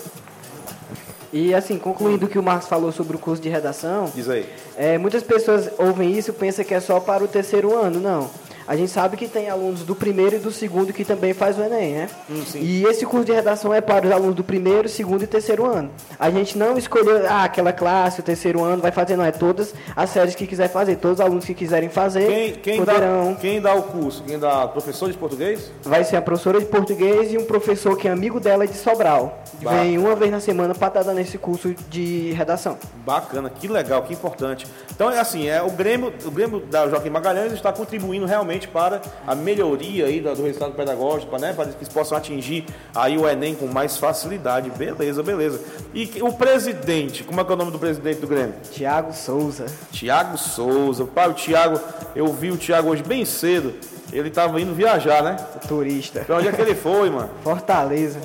E assim, concluindo o que o Marcos falou sobre o curso de redação, Diz aí. é, muitas pessoas ouvem isso e pensam que é só para o terceiro ano. Não. A gente sabe que tem alunos do primeiro e do segundo que também faz o Enem, né? Hum. E esse curso de redação é para os alunos do primeiro, segundo e terceiro ano. A gente não escolheu, ah, aquela classe, o terceiro ano vai fazer, não. É todas as séries que quiser fazer. Todos os alunos que quiserem fazer Quem, quem, poderão. dá, quem dá o curso? Quem dá professor de português? Vai ser a professora de português e um professor que é amigo dela de Sobral. Bah. Vem uma vez na semana para estar dando esse curso de redação. Bacana, que legal, que importante. Então é assim, é o Grêmio, o Grêmio da Joaquim Magalhães está contribuindo realmente para a melhoria aí do, do resultado pedagógico, para, né, para que eles possam atingir aí o Enem com mais facilidade. Beleza, beleza. E o presidente, como é que é o nome do presidente do Grêmio? Tiago Souza. Tiago Souza. Pai, o Tiago, eu vi o Tiago hoje bem cedo. Ele estava indo viajar, né? turista. Pra onde é que ele foi, mano? Fortaleza.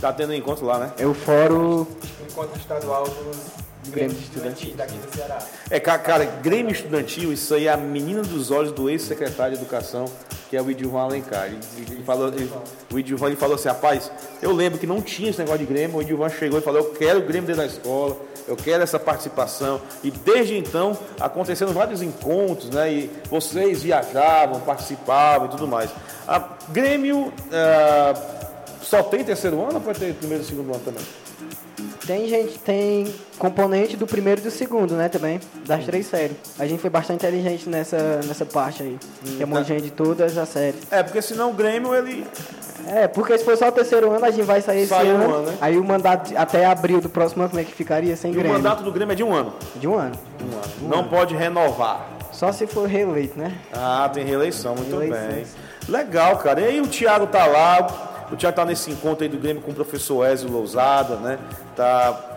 Tá tendo um encontro lá, né? É o fórum encontro estadual dos Grêmio Estudantil. daqui do Ceará. É, ca- cara, Grêmio Estudantil, isso aí é a menina dos olhos do ex-secretário de Educação, que é o Idilvan Alencar. Ele, ele falou, ele- o Idilvan ele falou assim, rapaz, eu lembro que não tinha esse negócio de Grêmio, o Idilvan chegou e falou, eu quero o Grêmio dentro da escola, eu quero essa participação. E desde então, aconteceram vários encontros, né? E vocês viajavam, participavam e tudo mais. A Grêmio ah, só tem terceiro ano ou pode ter primeiro e segundo ano também? Tem gente, tem componente do primeiro e do segundo, né, também, das três séries. A gente foi bastante inteligente nessa, nessa parte aí. que é um monte de gente de todas as séries. É, porque senão o Grêmio, ele... É, porque se for só o terceiro ano, a gente vai sair esse Sai um ano. ano, né? Aí o mandato até abril do próximo ano, como é que ficaria sem E o Grêmio? mandato do Grêmio é de um ano. De um ano. Não pode renovar. Só se for reeleito, né? Ah, tem reeleição, muito bem. Legal, cara. E aí o Thiago tá lá, o Thiago tá nesse encontro aí do Grêmio com o professor Ezio Lousada, né? Tá.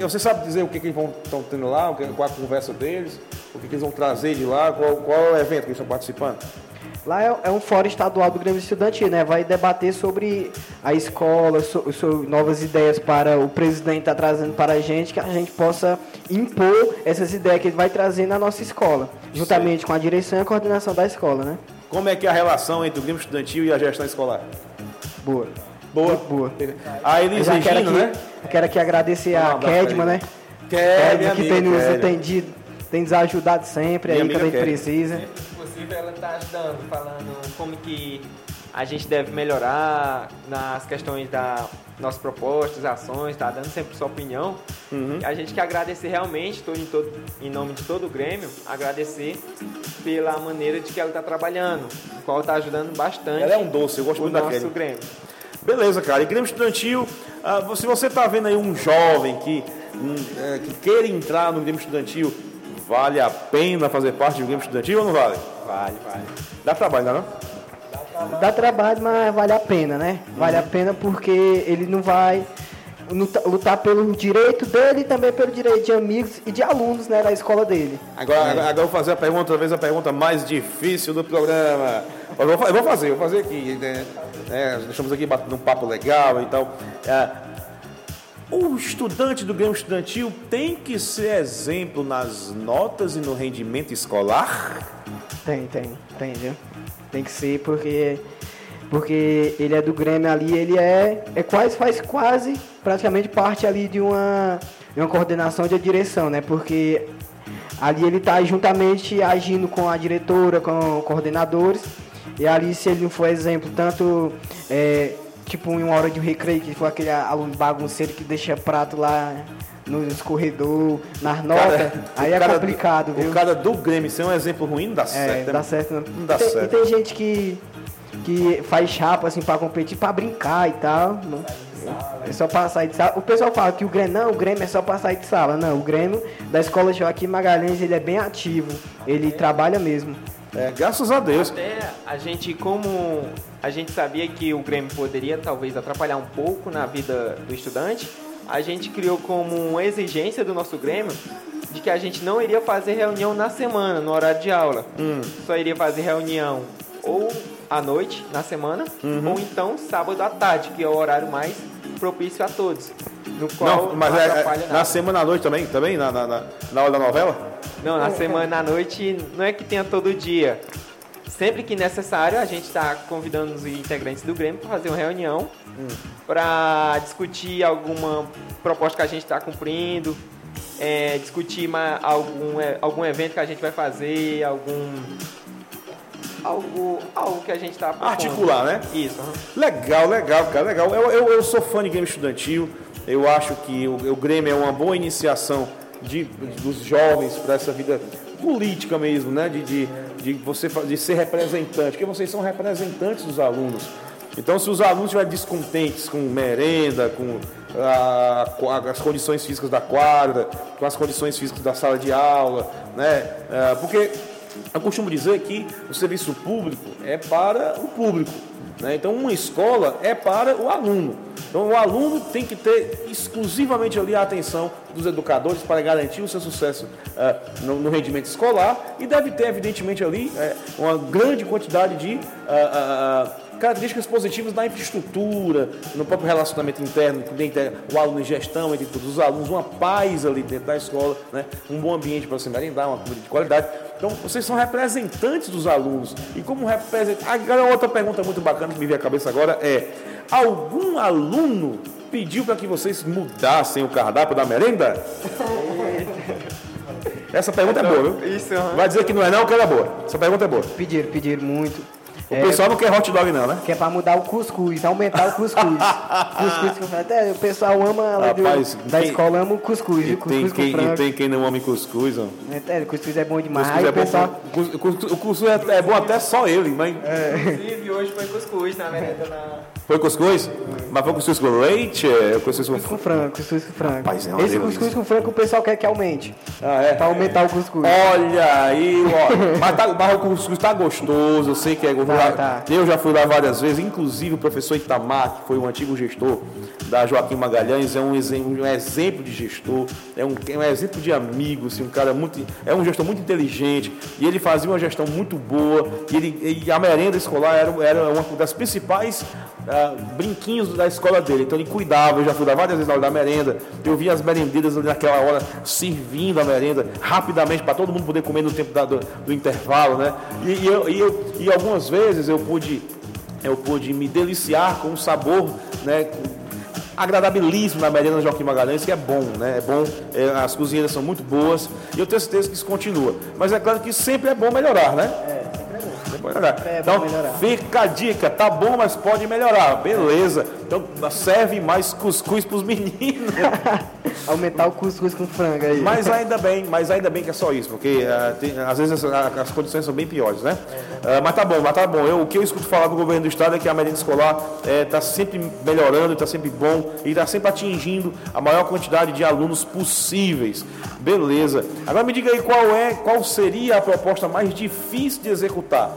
Você sabe dizer o que, que eles estão tendo lá, o que, qual a conversa deles, o que, que eles vão trazer de lá, qual, qual é o evento que eles estão participando? Lá é, é um fórum estadual do Grêmio Estudantil, né? Vai debater sobre a escola, so- sobre novas ideias para o presidente estar trazendo para a gente, que a gente possa impor essas ideias que ele vai trazer na nossa escola, juntamente com a direção e a coordenação da escola, né? Como é que é a relação entre o Grêmio Estudantil e a gestão escolar? Boa. Boa. Muito boa. A Eu Elis já quero aqui, né? quero aqui agradecer a Kedma, né? Kedma que tem nos Kelly. atendido, tem nos ajudado sempre Minha aí quando a gente precisa. Inclusive ela está ajudando, falando como que a gente deve melhorar nas questões da nossas propostas, ações, tá dando sempre sua opinião. Uhum. A gente quer agradecer realmente, tô em, todo, em nome de todo o Grêmio, agradecer pela maneira de que ela está trabalhando, o qual está ajudando bastante Ela é um doce, eu gosto o muito da nosso Kelly. Grêmio. Beleza, cara. E Grêmio Estudantil, ah, se você está vendo aí um jovem que, hum, é, que queira entrar no Grêmio Estudantil, vale a pena fazer parte do Grêmio Estudantil ou não vale? Vale, vale. Dá trabalho, não é? não? Dá trabalho, mas vale a pena, né? Vale a pena porque ele não vai luta- lutar pelo direito dele e também pelo direito de amigos e de alunos né, da escola dele. Agora, agora, agora eu vou fazer a pergunta, talvez a pergunta mais difícil do programa. Eu vou, eu vou fazer, eu vou fazer aqui. Né? É, nós estamos aqui batendo um papo legal e tal. É, o estudante do Grêmio Estudantil tem que ser exemplo nas notas e no rendimento escolar? Tem, tem, tem, viu? Tem que ser porque porque ele é do Grêmio ali, ele é é quase faz quase praticamente parte ali de uma de uma coordenação de direção, né? Porque Ali ele está juntamente agindo com a diretora, com coordenadores. E ali, se ele não for exemplo, tanto é, tipo em uma hora de recreio, que foi aquele aluno bagunceiro que deixa prato lá no escorredor, nas notas, aí é do- complicado, viu? O cara do Grêmio ser um exemplo ruim não dá É, certo. não dá certo não. Não dá tem, certo. E tem gente que, que faz chapa assim pra competir, pra brincar e tal. Não. É só pra sair de sala. O pessoal fala que o Grêmio, não, o Grêmio é só pra sair de sala. Não, o Grêmio da escola Joaquim Magalhães, ele é bem ativo. Ele trabalha mesmo. É, graças a Deus. Até a gente, como a gente sabia que o Grêmio poderia talvez atrapalhar um pouco na vida do estudante, a gente criou como uma exigência do nosso Grêmio de que a gente não iria fazer reunião na semana, no horário de aula. Só iria fazer reunião ou à noite, na semana, ou então sábado à tarde, que é o horário mais propício a todos. No qual Não, mas é- é, atrapalha na semana à noite também? Também? Na, na, na, na hora da novela? Não, na semana à noite não é que tenha todo dia. Sempre que necessário, a gente está convidando os integrantes do Grêmio para fazer uma reunião para discutir alguma proposta que a gente está cumprindo, é, discutir ma- algum, algum evento que a gente vai fazer, algum. Algo, algo que a gente está Articular, né? Isso. aham. Legal, legal, cara, legal. Eu, eu, eu sou fã de game estudantil. Eu acho que o, o Grêmio é uma boa iniciação de, dos jovens para essa vida política mesmo, né? De, de, de você de ser representante, porque vocês são representantes dos alunos. Então, se os alunos estiverem descontentes com merenda, com a- com a- as condições físicas da quadra, com as condições físicas da sala de aula, né? Ah, porque eu costumo dizer que o serviço público é para o público. né? Então, uma escola é para o aluno. Então, o aluno tem que ter exclusivamente ali a atenção dos educadores para garantir o seu sucesso ah, no, no rendimento escolar e deve ter, evidentemente, ali eh, uma grande quantidade de ah, ah, ah, características positivas na infraestrutura, no próprio relacionamento interno, o aluno em gestão, entre todos os alunos, uma paz ali dentro da escola, né? um bom ambiente para você merendar, uma comida de qualidade. Então, vocês são representantes dos alunos. E como representantes. Agora, outra pergunta muito bacana que me veio à cabeça agora é: algum aluno pediu para que vocês mudassem o cardápio da merenda? Essa pergunta é boa, viu? Isso, aham. Vai dizer que não é não, que ela é boa. Essa pergunta é boa. Pediram, pediram muito. O É, pessoal não quer hot dog não, né? Que é pra mudar o cuscuz, aumentar o cuscuz. cuscuz com frango. Até o pessoal ama lá do- Rapaz, da quem- escola ama o cuscuz, E tem, Cuscuz com quem, e tem quem não ama cuscuz, ó. É, cuscuz é bom demais. Cuscuz Aí é o bom, pessoal. cus- cus- o cuscuz é, é bom até só ele, mas. Inclusive, hoje foi cuscuz na merenda na. Foi cuscuz? Mas foi cuscuz com leite? É, cuscuz com. Com frango, cuscuz com frango. Rapaz, é Esse cuscuz com frango o pessoal quer que aumente. Ah, é? Pra aumentar o cuscuz. Olha aí, ó. Mas, tá, mas o cuscuz tá gostoso, eu sei que é gostoso. Tá, tá. Eu já fui lá várias vezes, inclusive o professor Itamar, que foi o antigo gestor da Joaquim Magalhães, é um exemplo, um exemplo de gestor, é um, é um exemplo de amigo, assim, um cara muito. É um gestor muito inteligente, e ele fazia uma gestão muito boa, e, ele, e a merenda escolar era, era uma das principais brinquinhos da escola dele. Então ele cuidava, eu já fui várias vezes na hora da merenda, eu via as merendeiras ali naquela hora servindo a merenda rapidamente para todo mundo poder comer no tempo da- do, do intervalo, né? E, e eu, e, eu- e algumas vezes eu pude, eu pude me deliciar com o sabor, né? agradabilíssimo na merenda Joaquim Magalhães, que é bom, né? É bom, é, as cozinheiras são muito boas e eu tenho certeza que isso continua. Mas é claro que sempre é bom melhorar, né? É melhorar. É então, melhorar. fica a dica, tá bom, mas pode melhorar. Beleza. Então, serve mais cuscuz pros meninos. Aumentar o cuscuz com frango aí. Mas ainda bem, mas ainda bem que é só isso, porque ah, tem- às vezes as, as condições são bem piores, né? Ah, mas tá bom, mas tá bom. Eu, o que eu escuto falar do governo do estado é que a merenda escolar está sempre melhorando, está sempre bom e está sempre atingindo a maior quantidade de alunos possíveis. Beleza. Agora me diga aí qual é, qual seria a proposta mais difícil de executar?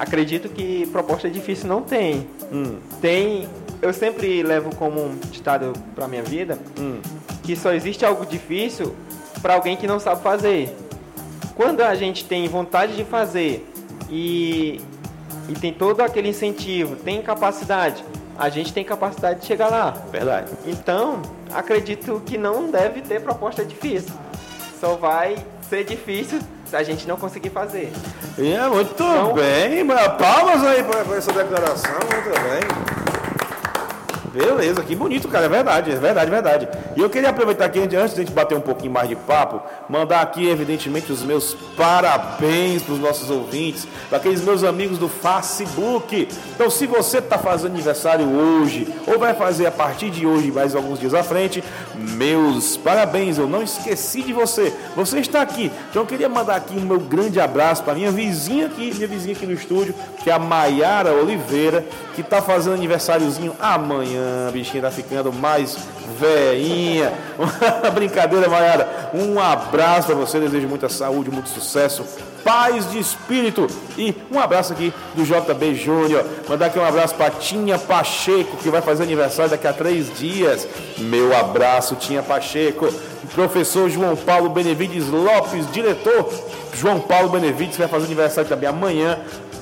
Acredito que proposta difícil não tem. Tem. Eu sempre levo como um ditado pra minha vida que só existe algo difícil para alguém que não sabe fazer. Quando a gente tem vontade de fazer e, e tem todo aquele incentivo, tem capacidade, a gente tem capacidade de chegar lá. Verdade. Então, acredito que não deve ter proposta difícil. Só vai ser difícil a gente não conseguir fazer. É, muito Então- bem. mas Palmas aí para essa declaração, muito bem. Beleza, que bonito, cara. É verdade, é verdade, é verdade. E eu queria aproveitar aqui, antes de a gente bater um pouquinho mais de papo, mandar aqui, evidentemente, os meus parabéns para os nossos ouvintes, para aqueles meus amigos do Facebook. Então, se você está fazendo aniversário hoje, ou vai fazer a partir de hoje, mais alguns dias à frente, meus parabéns. Eu não esqueci de você. Você está aqui. Então, eu queria mandar aqui um meu grande abraço para minha vizinha aqui, minha vizinha aqui no estúdio, que é a Maiara Oliveira, que está fazendo aniversáriozinho amanhã bichinha tá ficando mais veinha. Brincadeira, Maiara. Um abraço para você, desejo muita saúde, muito sucesso, paz de espírito. E um abraço aqui do JB Júnior. Mandar aqui um abraço para Tinha Pacheco, que vai fazer aniversário daqui a três dias. Meu abraço, Tinha Pacheco. Professor João Paulo Benevides Lopes, diretor João Paulo Benevides, vai fazer aniversário também amanhã.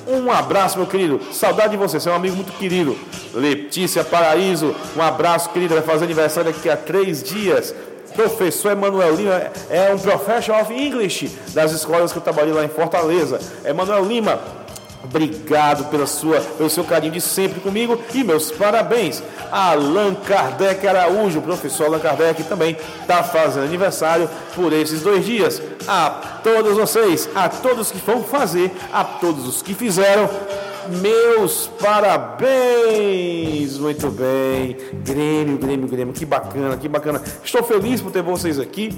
Um abraço, meu querido. Saudade de você, você é um amigo muito querido. Letícia Paraíso, um abraço, querida. Vai fazer aniversário daqui a três dies. Professor Emanuel Lima é um professor of English das escolas que eu trabalhei lá em Fortaleza. Emanuel Lima, Obrigado pela sua, pelo seu carinho de sempre comigo e meus parabéns. Allan Kardec Araújo, professor Allan Kardec também está fazendo aniversário por esses dois dias. A todos vocês, a todos que vão fazer, a todos os que fizeram, meus parabéns! Muito bem. Grêmio, Grêmio, Grêmio. Que bacana, que bacana. Estou feliz por ter vocês aqui.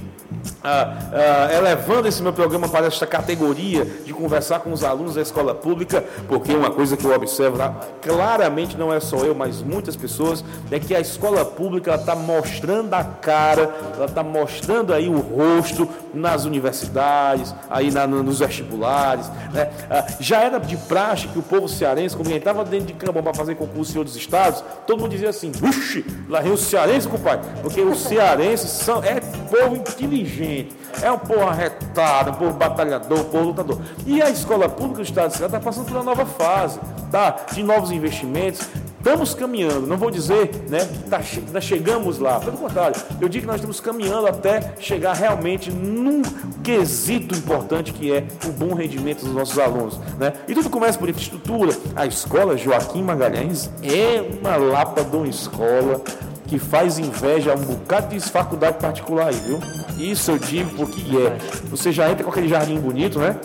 Ah, ah, elevando esse meu programa para esta categoria de conversar com os alunos da escola pública, porque uma coisa que eu observo claramente não é só eu, mas muitas pessoas, é que a escola pública está mostrando a cara, ela está mostrando aí o rosto nas universidades, aí na, nos vestibulares. Né? Ah, já era de praxe que o povo cearense, quando entrava dentro de campo para fazer concurso em outros estados, todo mundo dizia assim: Uxi, lá vem o cearense, compadre, porque os cearenses são, é povo inteligente, é um povo arretado, um povo batalhador, um povo lutador. E a escola pública do estado de Ceará está passando por uma nova fase, tá? de novos investimentos. Estamos caminhando, não vou dizer, né, tá, nós chegamos lá, pelo contrário, eu digo que nós estamos caminhando até chegar realmente num quesito importante que é o bom rendimento dos nossos alunos, né? E tudo começa por infraestrutura. A escola Joaquim Magalhães é uma lapa de uma escola que faz inveja a um bocado de faculdade particular aí, viu? Isso eu digo porque é. Você já entra com aquele jardim bonito, né?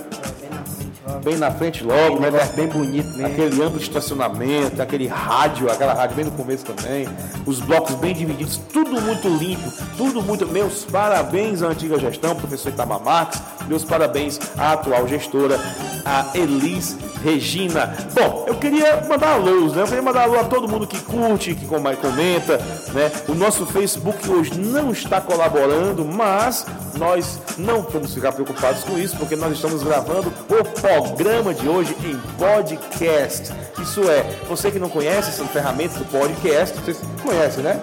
Bem na frente logo, né? Bem bonito mesmo. Aquele amplo estacionamento, aquele rádio, aquela rádio bem no começo também. Os blocos bem divididos, tudo muito limpo, tudo muito. Meus parabéns à antiga gestão, professor Itamar Marques. Meus parabéns à atual gestora, a Elis Regina. Bom, eu queria mandar alôs, né? Eu queria mandar alô a todo mundo que curte, que comenta, né? O nosso Facebook hoje não está colaborando, mas nós não vamos ficar preocupados com isso, porque nós estamos gravando o programa de hoje em podcast. Isso é, você que não conhece essa ferramenta do podcast, vocês conhecem, né?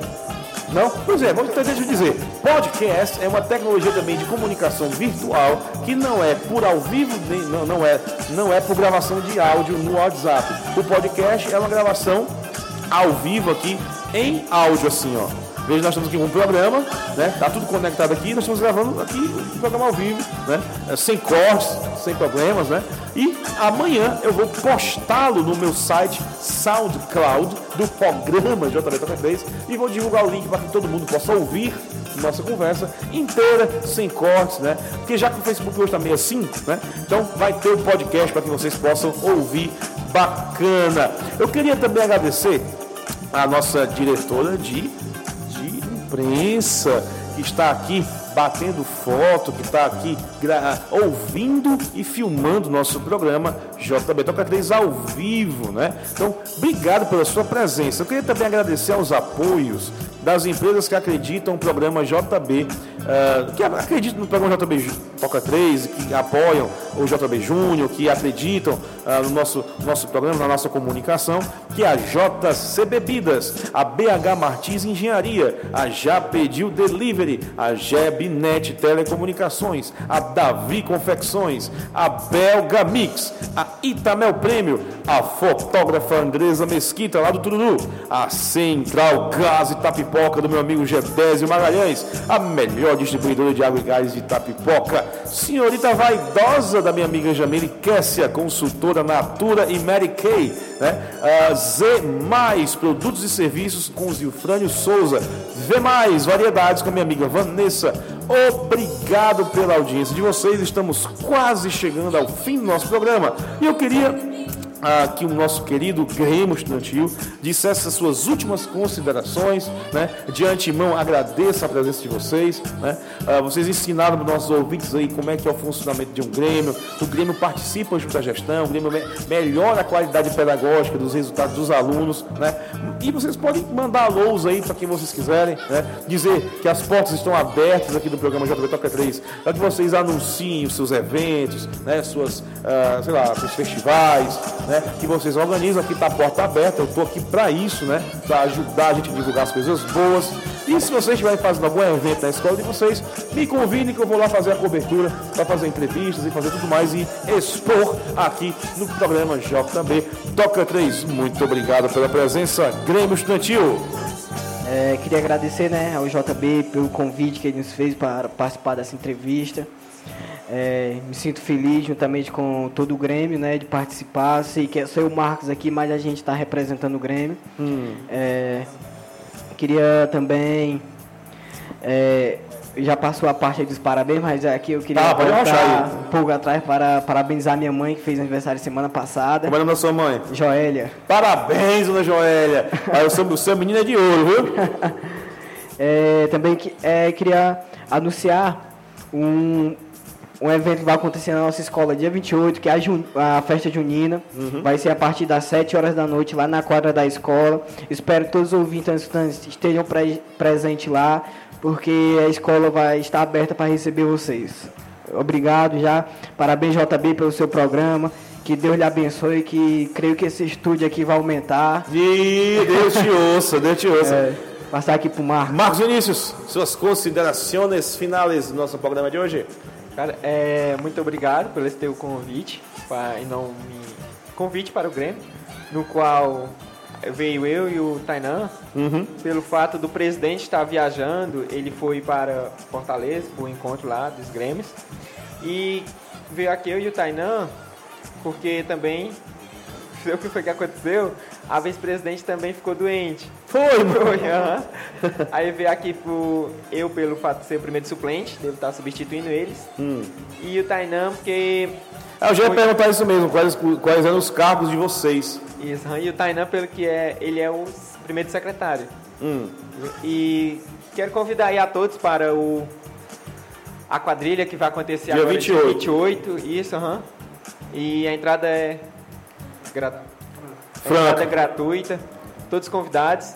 Não? Pois é, vamos, deixa eu dizer. Podcast é uma tecnologia também de comunicação virtual que não é por ao vivo, nem, não, não, é, não é por gravação de áudio no WhatsApp. O podcast é uma gravação ao vivo aqui em áudio, assim, ó. Veja, nós estamos aqui com um programa, né? Tá tudo conectado aqui, nós estamos gravando aqui um programa ao vivo, né? É, sem cortes, sem problemas, né? E amanhã eu vou postá-lo no meu site SoundCloud do programa JB3 e vou divulgar o link para que todo mundo possa ouvir nossa conversa inteira, sem cortes, né? Porque já que o Facebook hoje está meio assim, né? Então vai ter o um podcast para que vocês possam ouvir bacana. Eu queria também agradecer a nossa diretora de imprensa que está aqui batendo foto, que está aqui ouvindo e filmando nosso programa JB Toca 3 ao vivo, né? Então, obrigado pela sua presença. Eu queria também agradecer aos apoios das empresas que acreditam no programa JB, uh, que acreditam no programa JB Toca 3, que apoiam o JB Júnior, que acreditam uh, no nosso, nosso programa, na nossa comunicação, que é a JC Bebidas, a BH Martins Engenharia, a Já Pediu Delivery, a Jeb Webnet Telecomunicações, a Davi Confecções, a Belga Mix, a Itamel Prêmio, a fotógrafa Andresa Mesquita, lá do Tururu, a Central Gás e Tapipoca do meu amigo Gebésio Magalhães, a melhor distribuidora de água e gás de Tapipoca, senhorita vaidosa da minha amiga Jamile Kessia, consultora Natura e Mary Kay, né? A Z Mais Produtos e Serviços com Zilfrânio Souza, V Mais Variedades com a minha amiga Vanessa. Obrigado pela audiência de vocês. Estamos quase chegando ao fim do nosso programa e eu queria ah, que o nosso querido Grêmio Estudantil dissesse as suas últimas considerações. Né? De antemão, agradeço a presença de vocês. Né? Ah, vocês ensinaram para os nossos ouvintes aí como é que é o funcionamento de um Grêmio. O Grêmio participa junto da gestão, o Grêmio me- melhora a qualidade pedagógica dos resultados dos alunos. Né? E vocês podem mandar alôs aí para quem vocês quiserem. Né? Dizer que as portas estão abertas aqui do programa JB Toca 3 para que vocês anunciem os seus eventos, né? suas, ah, sei lá, seus festivais, né? Que vocês organizam. Aqui está a porta aberta, eu estou aqui para isso, né? para ajudar a gente a divulgar as coisas boas. E se vocês estiverem fazendo algum evento na escola de vocês, me convidem que eu vou lá fazer a cobertura, para fazer entrevistas e fazer tudo mais e expor aqui no programa JB Toca 3. Muito obrigado pela presença, Grêmio Estudantil. É, queria agradecer né, ao JB pelo convite que ele nos fez para participar dessa entrevista. É, me sinto feliz juntamente com todo o Grêmio né, de participar. Sei que é só o Marcos aqui, mas a gente está representando o Grêmio. É, queria também. é, já passou a parte dos parabéns, mas aqui eu queria Ah, pode voltar um pouco atrás para parabenizar minha mãe que fez aniversário semana passada. Como é o nome da sua mãe? Joélia. Parabéns, dona Joélia. Seu, o seu menino é de ouro, viu? É, também que- é, queria anunciar um, um evento vai acontecer na nossa escola dia 28, que é a, jun- a festa junina. Vai ser a partir das 7 horas da noite lá na quadra da escola. Espero que todos os ouvintes estejam pre presentes lá, porque a escola vai estar aberta para receber vocês. Obrigado já. Parabéns, JB, pelo seu programa. Que Deus lhe abençoe, que creio que esse estúdio aqui vai aumentar. E Deus te ouça, Deus te ouça. É, passar aqui pro Marcos. Marcos Vinícius, suas considerações finais do nosso programa de hoje. Cara, é, muito obrigado pelo esse teu convite, para, e não me, convite para o Grêmio, no qual veio eu e o Tainan, pelo fato do presidente estar viajando, ele foi para Fortaleza, para o encontro lá dos Grêmios, e veio aqui eu e o Tainan, porque também, sei o que foi que aconteceu, a vice-presidente também ficou doente. Foi, mano. Foi, aham. Aí veio aqui pro, eu pelo fato de ser o primeiro suplente, devo estar substituindo eles. E o Tainan, porque. Ah, eu já ia perguntar isso mesmo, quais, quais eram os cargos de vocês. Isso, e o Tainan, pelo que é, ele é o primeiro secretário. Hum. E quero convidar aí a todos para o a quadrilha que vai acontecer Dia agora 28. dia 28, isso, aham. E a entrada é gra- a entrada é gratuita, todos convidados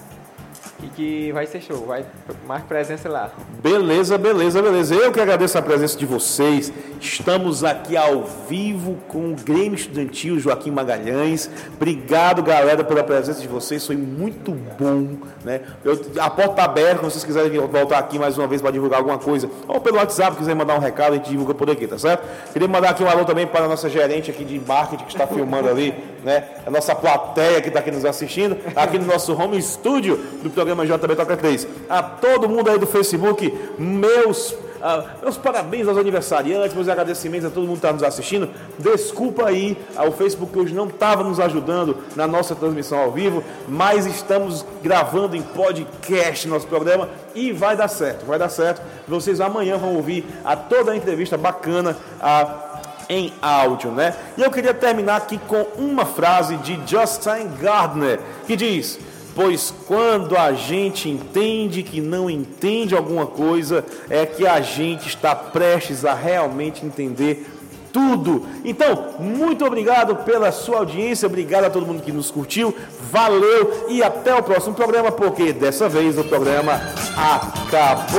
e que vai ser show, vai marque presença lá. Beleza, beleza, beleza. Eu que agradeço a presença de vocês. Estamos aqui ao vivo com o Grêmio Estudantil Joaquim Magalhães. Obrigado, galera, pela presença de vocês. Foi muito bom. Né? Eu- a porta está aberta, se vocês quiserem voltar aqui mais uma vez para divulgar alguma coisa, ou pelo WhatsApp, quiser mandar um recado, a gente divulga por aqui, tá certo? Queria mandar aqui um alô também para a nossa gerente aqui de marketing que está filmando ali, né? A nossa plateia que está aqui nos assistindo, aqui no nosso home studio do programa JB Toca 3. A todo mundo aí do Facebook, meus, ah, meus parabéns aos aniversariantes, meus agradecimentos a todo mundo que está nos assistindo. Desculpa aí, ah, o Facebook hoje não estava nos ajudando na nossa transmissão ao vivo, mas estamos gravando em podcast nosso programa e vai dar certo, vai dar certo. Vocês amanhã vão ouvir a toda a entrevista bacana. a em áudio, né? E eu queria terminar aqui com uma frase de Justin Gardner, que diz: Pois quando a gente entende que não entende alguma coisa, é que a gente está prestes a realmente entender tudo. Então, muito obrigado pela sua audiência, obrigado a todo mundo que nos curtiu, valeu e até o próximo programa, porque dessa vez o programa acabou.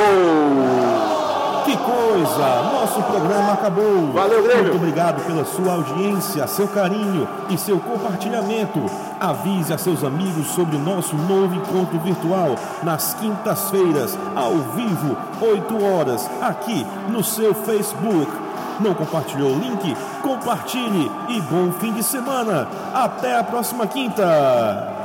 Que coisa! Nosso programa acabou. Valeu, Grêmio. Muito obrigado pela sua audiência, seu carinho e seu compartilhamento. Avise a seus amigos sobre o nosso novo encontro virtual nas quintas-feiras, ao vivo, 8 horas, aqui no seu Facebook. Não compartilhou o link? Compartilhe e bom fim de semana. Até a próxima quinta.